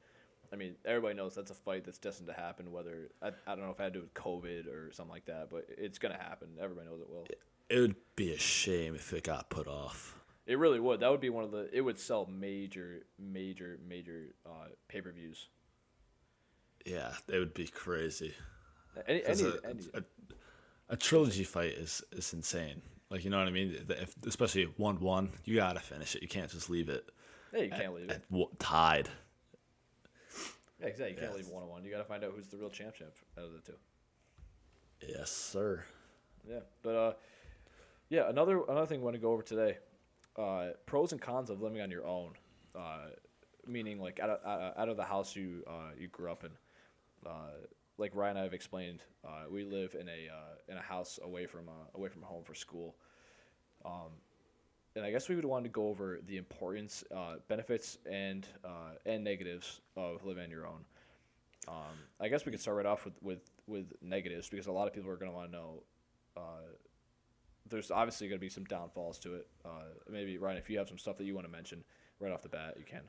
I mean, everybody knows that's a fight that's destined to happen. Whether I, I don't know if it had to do with COVID or something like that, but it's gonna happen. Everybody knows it will. It would be a shame if it got put off. It really would. That would be one of the. It would sell major, major, major uh, pay per views. Yeah, it would be crazy. Any, any, a, any, a, a trilogy fight is is insane. Like you know what I mean? If, especially one one, you gotta finish it. You can't just leave it yeah, you can't leave it. at, tied. Yeah, exactly. You can't leave one on one. You got to find out who's the real champ champ out of the two. Yes, sir. Yeah, but uh, yeah, another another thing I want to go over today, uh, pros and cons of living on your own, uh, meaning like out of out of- out of the house you uh, you grew up in. Uh, like Ryan and I have explained, uh, we live in a uh, in a house away from uh, away from home for school. Um, and I guess we would want to go over the importance, uh, benefits, and uh, and negatives of living on your own. Um, I guess we could start right off with, with, with negatives because a lot of people are going to want to know. Uh, there's obviously going to be some downfalls to it. Uh, maybe Ryan, if you have some stuff that you want to mention right off the bat, you can.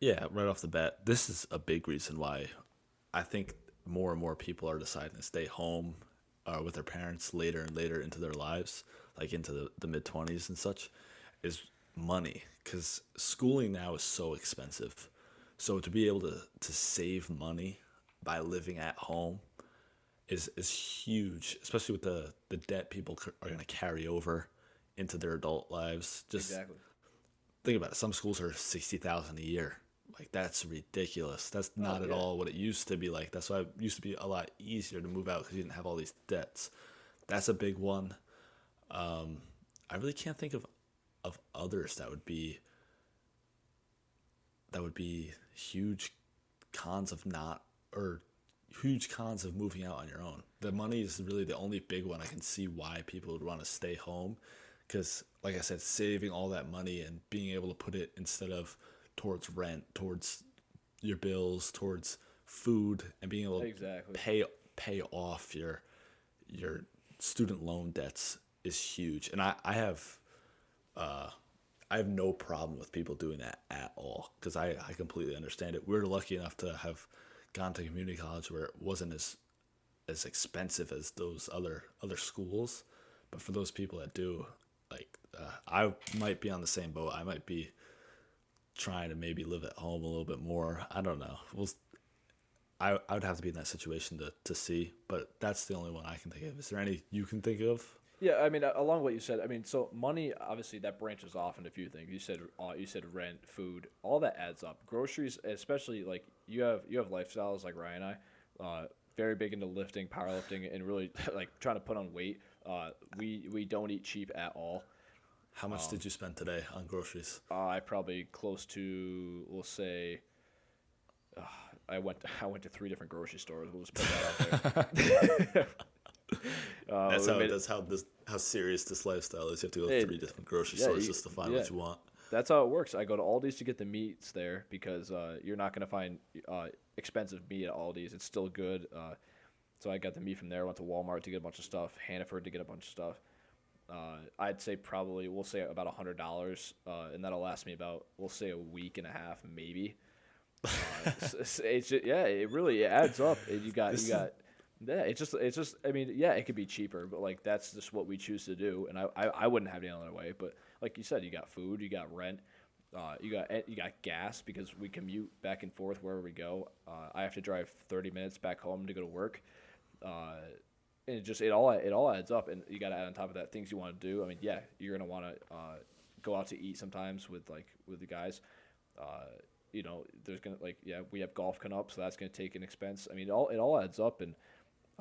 Yeah, right off the bat, this is a big reason why I think more and more people are deciding to stay home uh, with their parents later and later into their lives, like into the, the mid 20s and such, is money. Because schooling now is so expensive. So to be able to, to save money by living at home is, is huge, especially with the, the debt people are going to carry over into their adult lives. Just Exactly. think about it. Some schools are sixty thousand a year. Like that's ridiculous. That's oh, not at yeah. all what it used to be like. That's why it used to be a lot easier to move out because you didn't have all these debts. That's a big one. Um, I really can't think of of others that would be that would be huge cons of not or huge cons of moving out on your own. The money is really the only big one I can see why people would want to stay home because like I said saving all that money and being able to put it instead of towards rent, towards your bills, towards food and being able to pay pay off your your student loan debts is huge. And I I have uh I have no problem with people doing that at all because I, I completely understand it. We're lucky enough to have gone to community college where it wasn't as as expensive as those other other schools, but for those people that do, like uh, I might be on the same boat. I might be trying to maybe live at home a little bit more. I don't know. We'll, I I would have to be in that situation to to see, but that's the only one I can think of. Is there any you can think of? Yeah, I mean, along what you said, I mean, so money obviously that branches off into a few things. You said uh, you said rent, food, all that adds up. Groceries, especially like you have you have lifestyles like Ryan and I, uh, very big into lifting, powerlifting, and really like trying to put on weight. Uh, we we don't eat cheap at all. How much did you spend today on groceries? Uh, I probably close to we'll say. Uh, I went I went to three different grocery stores. We'll just put that out there. Uh, That's how made that's how this how serious this lifestyle is. You have to go to three different grocery yeah, stores you- just to find yeah. what you want. that's how it works. I go to Aldi's to get the meats there because uh, you're not gonna find uh, expensive meat at Aldi's. It's still good. Uh, so I got the meat from there. Went to Walmart to get a bunch of stuff. Hannaford to get a bunch of stuff. Uh, I'd say probably we'll say about a hundred dollars, uh, and that'll last me about we'll say a week and a half maybe. Uh, it's, it's, it's yeah, it really it adds up. You got you got yeah. It's just it's just I mean yeah, it could be cheaper, but like that's just what we choose to do, and I I, I wouldn't have it any other way. But like you said, you got food, you got rent. Uh, you got you got gas because we commute back and forth wherever we go. Uh, I have to drive 30 minutes back home to go to work. Uh, and it just it all it all adds up, and you got to add on top of that things you want to do. I mean, yeah, you're gonna want to uh, go out to eat sometimes with like with the guys. Uh, you know, there's gonna like yeah, we have golf coming up, so that's gonna take an expense. I mean, it all it all adds up, and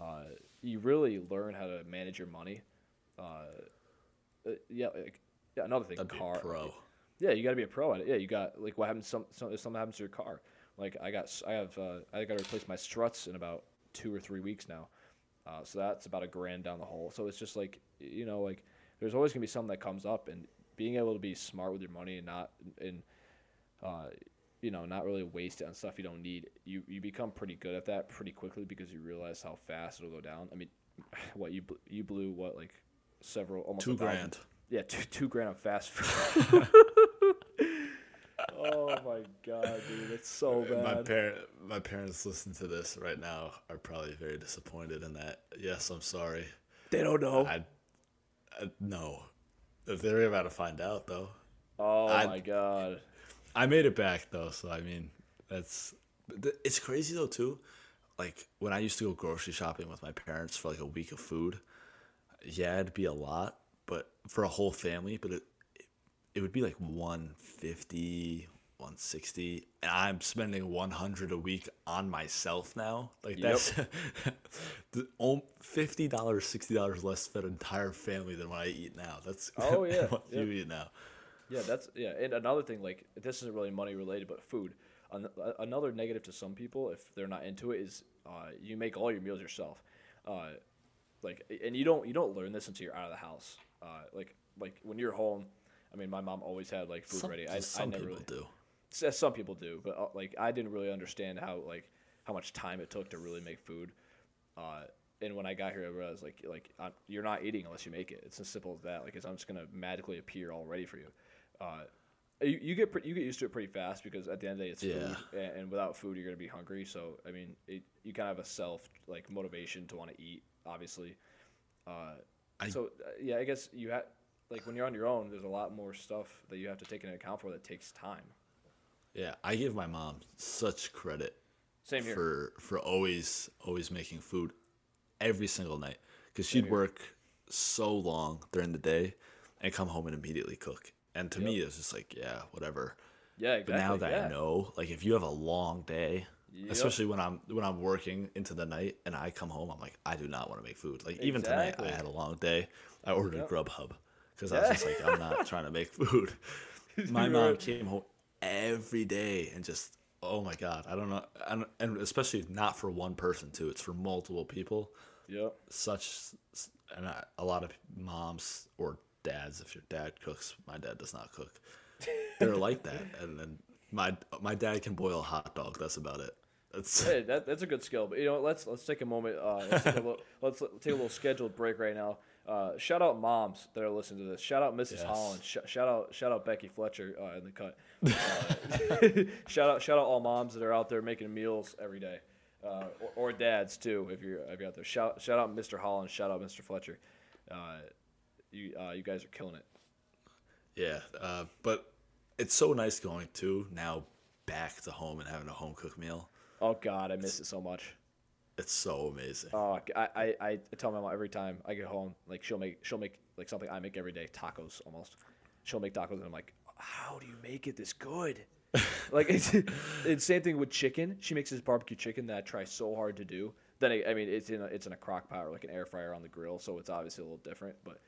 uh, you really learn how to manage your money. Uh, uh, yeah, like, yeah, another thing, That'd car. pro. Yeah, you got to be a pro at it. Yeah, you got like what happens some, some if something happens to your car. Like I got I have uh, I got to replace my struts in about two or three weeks now. Uh, so that's about a grand down the hole. So it's just like you know like there's always gonna be something that comes up, and being able to be smart with your money and not and uh, you know not really waste it on stuff you don't need. You you become pretty good at that pretty quickly because you realize how fast it'll go down. I mean, what you bl- you blew what like several almost Two grand. yeah, two, two grand on fast food. oh my god, dude, it's so bad. My parent, my parents listen to this right now are probably very disappointed in that. Yes, I'm sorry. They don't know. I, I no, they're about to find out though. oh I- my god. I made it back though, so I mean, that's it's crazy though too. Like when I used to go grocery shopping with my parents for like a week of food, yeah, it'd be a lot, but for a whole family, but it it, would be like 150, 160, and I'm spending 100 a week on myself now. Like Yep. that's the $50, $60 less for an entire family than what I eat now. That's Oh, yeah, what yep. you eat now. Yeah, that's yeah. And another thing, like this isn't really money related, but food. An- another negative to some people, if they're not into it, is uh, you make all your meals yourself. Uh, like, and you don't you don't learn this until you're out of the house. Uh, like like when you're home. I mean, my mom always had like food Some, ready. I, some I never people really, do. Some people do, but uh, like I didn't really understand how like how much time it took to really make food. Uh, and when I got here, I realized like like i you're not eating unless you make it. It's as simple as that. Like it's I'm just gonna magically appear all ready for you. Uh, you, you get pre- you get used to it pretty fast because at the end of the day it's Yeah. food, and, and without food you're gonna be hungry. So I mean, it, you kind of have a self like motivation to want to eat, obviously. Uh, I- so uh, yeah, I guess you have like when you're on your own, there's a lot more stuff that you have to take into account for that takes time. Yeah, I give my mom such credit Same here. for for always always making food every single night because she'd here. work so long during the day and come home and immediately cook. And to me, it's just like, yeah, whatever. Yeah, exactly. But now that yeah. I know, like if you have a long day, Yep. especially when I'm when I'm working into the night and I come home, I'm like, I do not want to make food. Like even tonight, I had a long day. I ordered Yep. Grubhub because I was just like, I'm not trying to make food. My mom came home every day and just, oh my god, I don't know, and, and especially not for one person too. It's for multiple people. Yep. Such and I, a lot of moms or dads, if your dad cooks, my dad does not cook. They're like that, and then my my dad can boil a hot dog. That's about it. That's Hey, that, that's a good skill. But you know, let's let's take a moment. Uh, let's, take a little, let's take a little scheduled break right now. Uh, shout out moms that are listening to this. Shout out Mrs. Yes. Holland. Sh- shout out shout out Becky Fletcher uh, in the cut. Uh, shout out shout out all moms that are out there making meals every day, uh, or, or dads too. If you're if you're out there, shout shout out Mr. Holland. Shout out Mr. Fletcher. You uh, you guys are killing it. yeah. Uh, but it's so nice going to now back to home and having a home cooked meal. Oh God, I miss it so much. It's so amazing. Oh, I, I, I tell my mom every time I get home, like she'll make she'll make like something I make every day, tacos almost. She'll make tacos and I'm like, how do you make it this good? like it's, it's same thing with chicken. She makes this barbecue chicken that I try so hard to do. Then I, I mean it's in a, it's in a crock pot or like an air fryer on the grill, so it's obviously a little different. But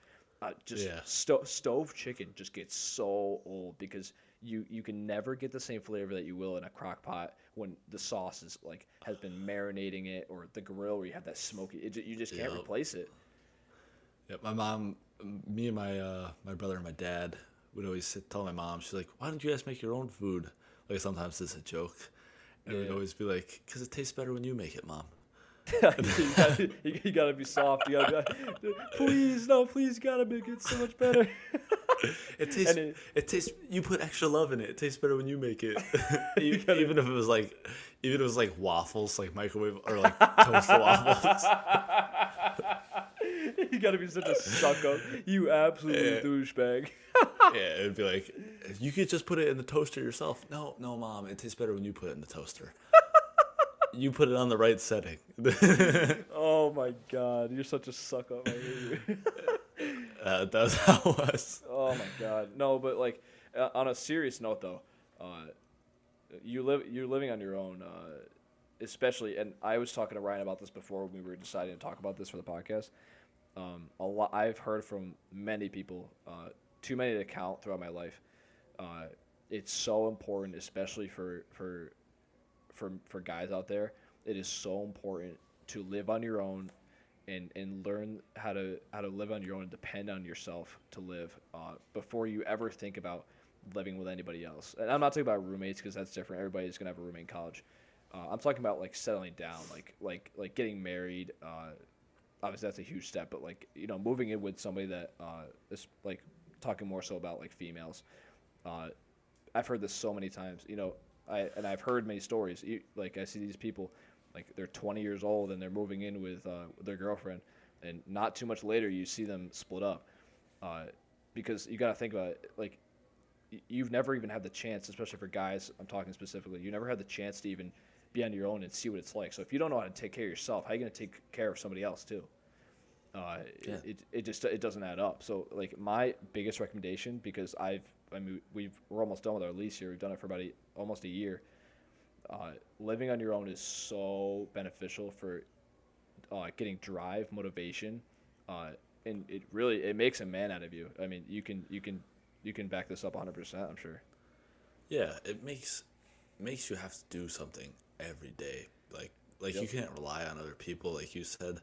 uh, just Yeah. sto- stove chicken just gets so old because you you can never get the same flavor that you will in a crock pot when the sauce is like has been marinating it or the grill where you have that smoky. It, you just can't Yep. replace it. Yeah, my mom, me and my uh, my brother and my dad would always sit, tell my mom, she's like, "Why don't you guys make your own food?" Like sometimes it's a joke, and Yeah. we'd always be like, "Cause it tastes better when you make it, mom." you, gotta, you, gotta be soft. You gotta be like, please, no, please, gotta make it so much better. It tastes. It, it- tastes. You put extra love in it. It tastes better when you make it. You even, gotta- even if it was like, even if it was like waffles, like microwave or like toasted waffles. you gotta be such a suck up. You absolute Yeah. douchebag. Yeah, it'd be like, you could just put it in the toaster yourself. No, no, mom, it tastes better when you put it in the toaster. You put it on the right setting. Oh my god, you're such a suck up. I hate you. uh, that's how it was. oh my god, no, but like uh, on a serious note though, uh, you live you're living on your own, uh, especially. And I was talking to Ryan about this before we were deciding to talk about this for the podcast. Um, a lot I've heard from many people, uh, too many to count throughout my life. Uh, it's so important, especially for for for for guys out there. It is so important to live on your own and and learn how to how to live on your own and depend on yourself to live uh, before you ever think about living with anybody else. And I'm not talking about roommates because that's different. Everybody's gonna have a roommate in college. Uh, I'm talking about like settling down, like like like getting married. Uh, obviously, that's a huge step, but like you know, moving in with somebody that uh, is like talking more so about like females. Uh, I've heard this so many times. You know, I and I've heard many stories. Like I see these people, like they're 20 years old and they're moving in with uh, their girlfriend, and not too much later you see them split up, uh, because you got to think about it. Like you've never even had the chance, especially for guys. I'm talking specifically. You never had the chance to even be on your own and see what it's like. So if you don't know how to take care of yourself, how are you going to take care of somebody else too? Uh, Yeah. it, it just it doesn't add up. So like my biggest recommendation because I've I mean we've we're almost done with our lease here. We've done it for about a, almost a year. Uh, living on your own is so beneficial for uh, getting drive, motivation, uh, and it really it makes a man out of you. I mean you can you can you can back this up 100. percent I'm sure. Yeah, it makes makes you have to do something every day. Like like you can't rely on other people, like you said,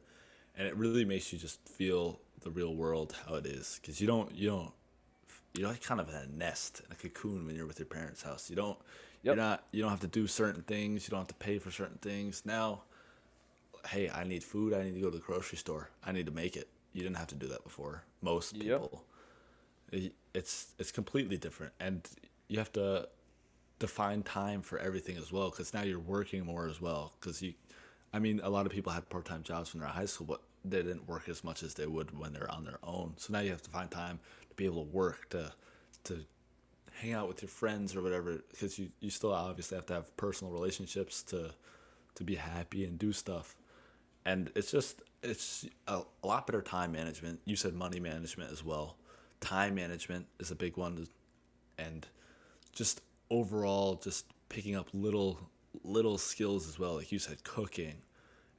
and it really makes you just feel the real world how it is. Because you don't you don't you're like kind of in a nest, in a cocoon when you're with your parents' house. You don't Yep. you're not you don't have to do certain things. You don't have to pay for certain things. Now, hey, I need food. I need to go to the grocery store. I need to make it. You didn't have to do that before. Most people. It- It's it's completely different, and you have to define time for everything as well because now you're working more as well because you i mean a lot of people had part-time jobs when they're in high school but they didn't work as much as they would when they're on their own. So now you have to find time to be able to work to to hang out with your friends or whatever because you, you still obviously have to have personal relationships to to be happy and do stuff. And it's just it's a, a lot better time management. You said money management as well. Time management is a big one. And just overall just picking up little little skills as well. Like you said cooking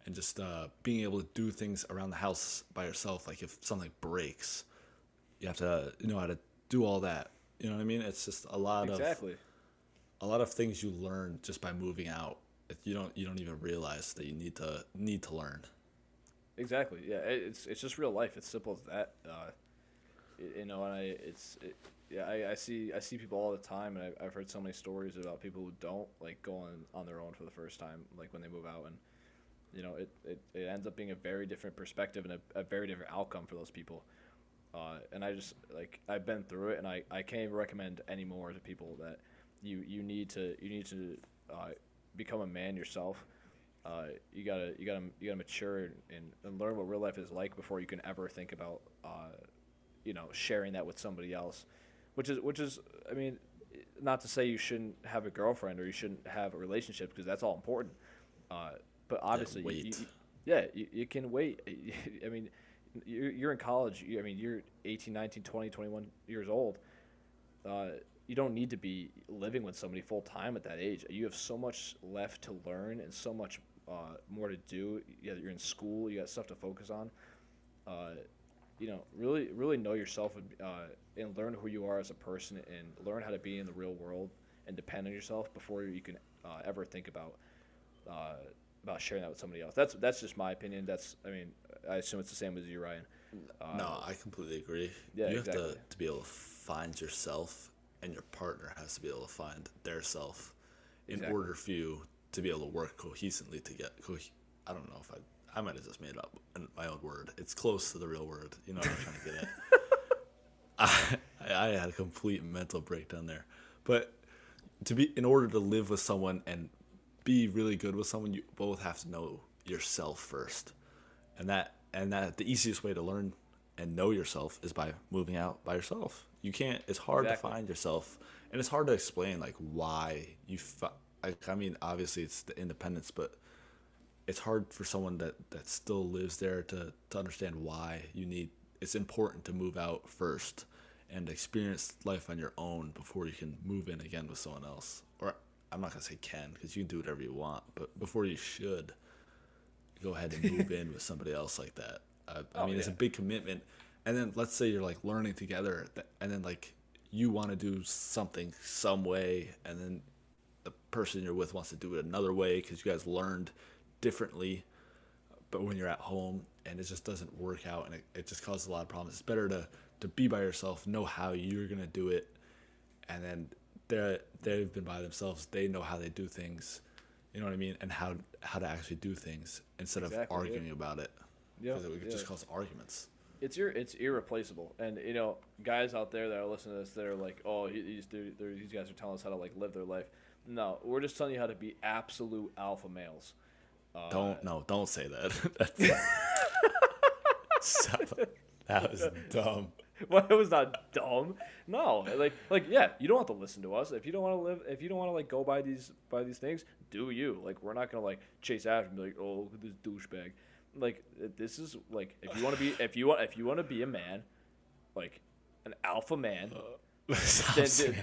and just uh, being able to do things around the house by yourself like if something breaks you have to know how to do all that you know what i mean it's just a lot Exactly. of a lot of things you learn just by moving out you don't you don't even realize that you need to need to learn Exactly. Yeah, it's it's just real life. It's simple as that. Uh, you know, and I it's it, yeah, I, I see I see people all the time, and I, I've heard so many stories about people who don't like going on on their own for the first time, like when they move out, and you know, it, it, it ends up being a very different perspective and a, a very different outcome for those people. Uh, and I just like I've been through it, and I, I can't even recommend any more to people that you you need to you need to uh, become a man yourself. Uh, you gotta you gotta you gotta mature and, and learn what real life is like before you can ever think about uh, you know sharing that with somebody else, which is which is I mean, not to say you shouldn't have a girlfriend or you shouldn't have a relationship because that's all important. But obviously, you- wait. you- you- yeah, you, you can wait. I mean, you're, you're in college. You, I mean, you're 18, 19, 20, 21 years old. Uh, you don't need to be living with somebody full time at that age. You have so much left to learn and so much uh, more to do. Yeah, you're in school. You got stuff to focus on. Uh, you know, really, really know yourself and, uh, and learn who you are as a person and learn how to be in the real world and depend on yourself before you can uh, ever think about uh, about sharing that with somebody else. That's that's just my opinion. That's I mean, I assume it's the same as you, Ryan. Um, no, I completely agree. yeah, you have exactly. to, to be able to find yourself, and your partner has to be able to find their self in Exactly. order for you to be able to work cohesively to get. Co- I don't know if I. I might have just made up my own word. It's close to the real word. You know what I'm trying to get at. I, I had a complete mental breakdown there. But to be in order to live with someone and be really good with someone, you both have to know yourself first. And that and that the easiest way to learn and know yourself is by moving out by yourself. You can't it's hard Exactly. to find yourself and it's hard to explain like why you fi- like I mean obviously it's the independence but it's hard for someone that that still lives there to to understand why you need it's important to move out first and experience life on your own before you can move in again with someone else i'm not going to say can because you can do whatever you want but before you should go ahead and move in with somebody else like that. Uh, i Oh, mean it's a big commitment. And then let's say you're like learning together and then like you want to do something some way and then the person you're with wants to do it another way because you guys learned differently but when you're at home and it just doesn't work out and it, it just causes a lot of problems it's better to to be by yourself know how you're gonna do it and then they're they've been by themselves they know how they do things you know what i mean and how how to actually do things instead Exactly, of yeah. arguing about it Yeah, because it would yeah. just cause arguments it's ir- it's irreplaceable. And you know, guys out there that are listening to this, they're like, "Oh, these these guys are telling us how to like live their life." No, we're just telling you how to be absolute alpha males. Uh, don't no don't say that That's, that was dumb Well, it was not dumb. No, like like yeah, you don't have to listen to us if you don't want to live. If you don't want to like go by these by these things, do you? Like we're not gonna like chase after and be like, oh, look at this douchebag. Like uh, this is like if you want to be if you want if you want to be a man, like an alpha man, uh, Stop then do,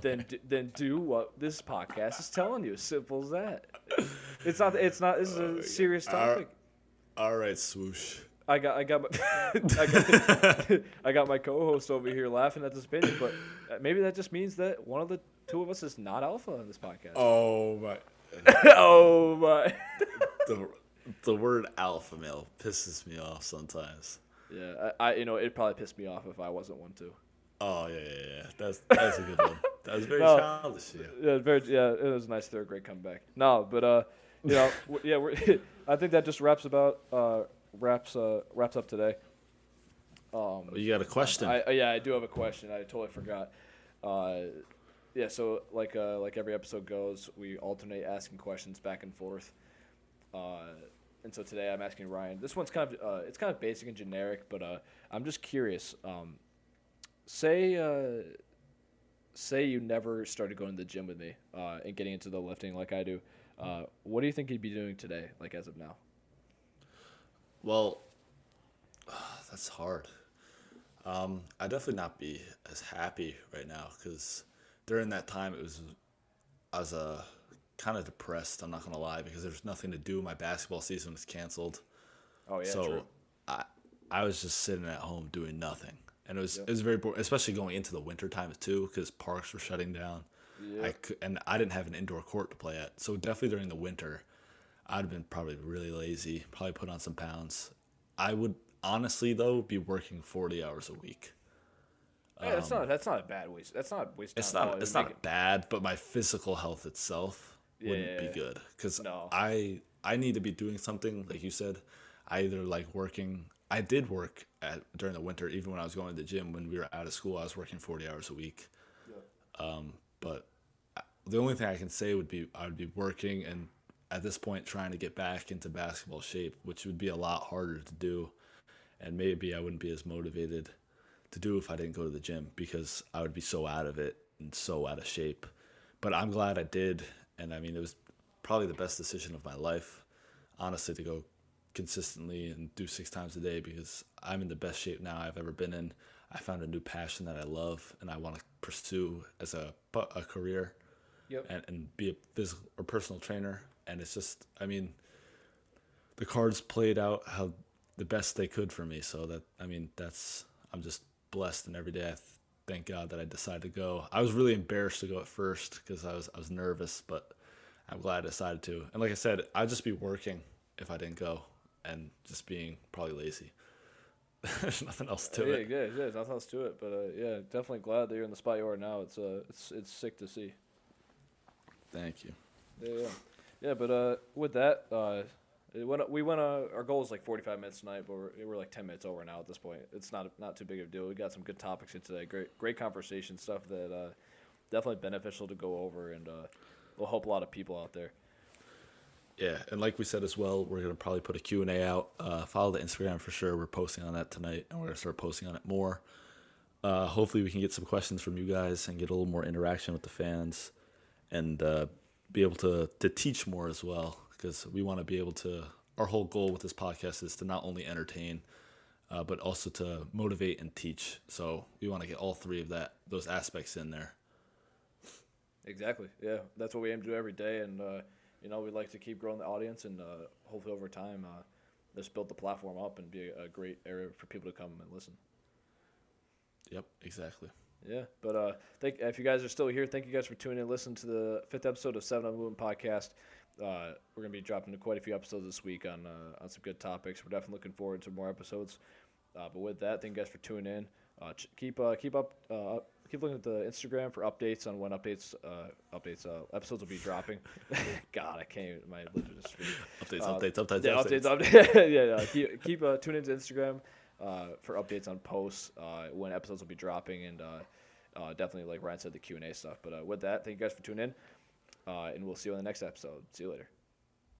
then d- then do what this podcast is telling you. Simple as that. It's not. It's not. This is a oh serious All- topic. all right swoosh I got I got my I got, I got my co-host over here laughing at this opinion, but uh, maybe that just means that one of the two of us is not alpha on this podcast. oh my oh my! the the word alpha male pisses me off sometimes. Yeah, I, I you know it'd probably piss me off if I wasn't one too. Oh yeah, yeah, yeah. That's that's a good one. That was very No. childish of you. Yeah, very yeah, it was a nice third grade comeback. No, but uh, you know, yeah, we're, I think that just wraps about uh wraps uh wraps up today. Um, You got a question? I, uh, yeah, I do have a question. I totally forgot. Uh, yeah, so like uh, like every episode goes, we alternate asking questions back and forth. Uh, and so today I'm asking Ryan. This one's kind of uh, it's kind of basic and generic, but uh, I'm just curious. Um, say uh, say you never started going to the gym with me uh, and getting into the lifting like I do. Uh, what do you think you'd be doing today, like as of now? Well, that's hard. Um, I'd definitely not be as happy right now because during that time it was I was uh, kind of depressed. I'm not gonna lie because there's nothing to do. My basketball season was canceled. Oh yeah, so true. I I was just sitting at home doing nothing, and it was it was very boring, especially going into the winter time too, because parks were shutting down. I cou- and I didn't have an indoor court to play at, so definitely during the winter, I'd have been probably really lazy, probably put on some pounds. I would honestly though be working forty hours a week. Hey, that's not that's not a bad waste. That's not a waste. um, It's time not it's not it- bad, but my physical health itself wouldn't be good because No. I I need to be doing something like you said. I either like working. I did work at during the winter, even when I was going to the gym. When we were out of school, I was working forty hours a week. Yeah. Um, but the only thing I can say would be I would be working and at this point trying to get back into basketball shape, which would be a lot harder to do, and maybe I wouldn't be as motivated to do if I didn't go to the gym because I would be so out of it and so out of shape. But I'm glad I did, and I mean it was probably the best decision of my life, honestly, to go consistently and do six times a day because I'm in the best shape now I've ever been in. I found a new passion that I love and I want to pursue as a a career Yep. and, and be a physical or personal trainer. And it's just, I mean, the cards played out how the best they could for me. So that, I mean, that's, I'm just blessed. And every day I th- thank God that I decided to go. I was really embarrassed to go at first because I was, I was nervous, but I'm glad I decided to. And like I said, I'd just be working if I didn't go and just being probably lazy. There's nothing else to yeah, it. Yeah, yeah, there's nothing else to it. But uh, yeah, definitely glad that you're in the spot you are now. It's uh, it's it's sick to see. Thank you. Yeah, yeah, yeah. But uh, with that, uh, it went, we went. Uh, our goal is like 45 minutes tonight, but we're, we're like 10 minutes over now at this point. It's not not too big of a deal. We got some good topics in today. Great great conversation stuff that uh, definitely beneficial to go over, and uh, will help a lot of people out there. Yeah, and like we said as well, we're gonna probably put a Q and A out. Uh, follow the Instagram for sure. We're posting on that tonight, and we're gonna start posting on it more. Uh, hopefully, we can get some questions from you guys and get a little more interaction with the fans, and uh, be able to to teach more as well. Because we want to be able to. Our whole goal with this podcast is to not only entertain, uh, but also to motivate and teach. So we want to get all three of that those aspects in there. Exactly. Yeah, that's what we aim to do every day, and uh, you know we like to keep growing the audience, and uh, hopefully over time, uh, just build the platform up and be a great area for people to come and listen. Yep, exactly. Yeah, but uh, thank if you guys are still here, thank you guys for tuning in. Listen to the fifth episode of Seven on the Movement podcast. Uh, we're gonna be dropping quite a few episodes this week on uh, on some good topics. We're definitely looking forward to more episodes. Uh, but with that, thank you guys for tuning in. Uh, ch- keep uh, keep up uh, keep looking at the Instagram for updates on when updates uh, updates uh, episodes will be dropping. God, I can't. Even, my lips are just. Updates, Uh, updates, updates, yeah, updates. updates, updates. yeah, yeah. Keep, keep uh, tune into Instagram uh, for updates on posts uh, when episodes will be dropping, and uh, uh, definitely, like Ryan said, the Q and A stuff. But uh, with that, thank you guys for tuning in, uh, and we'll see you on the next episode. See you later.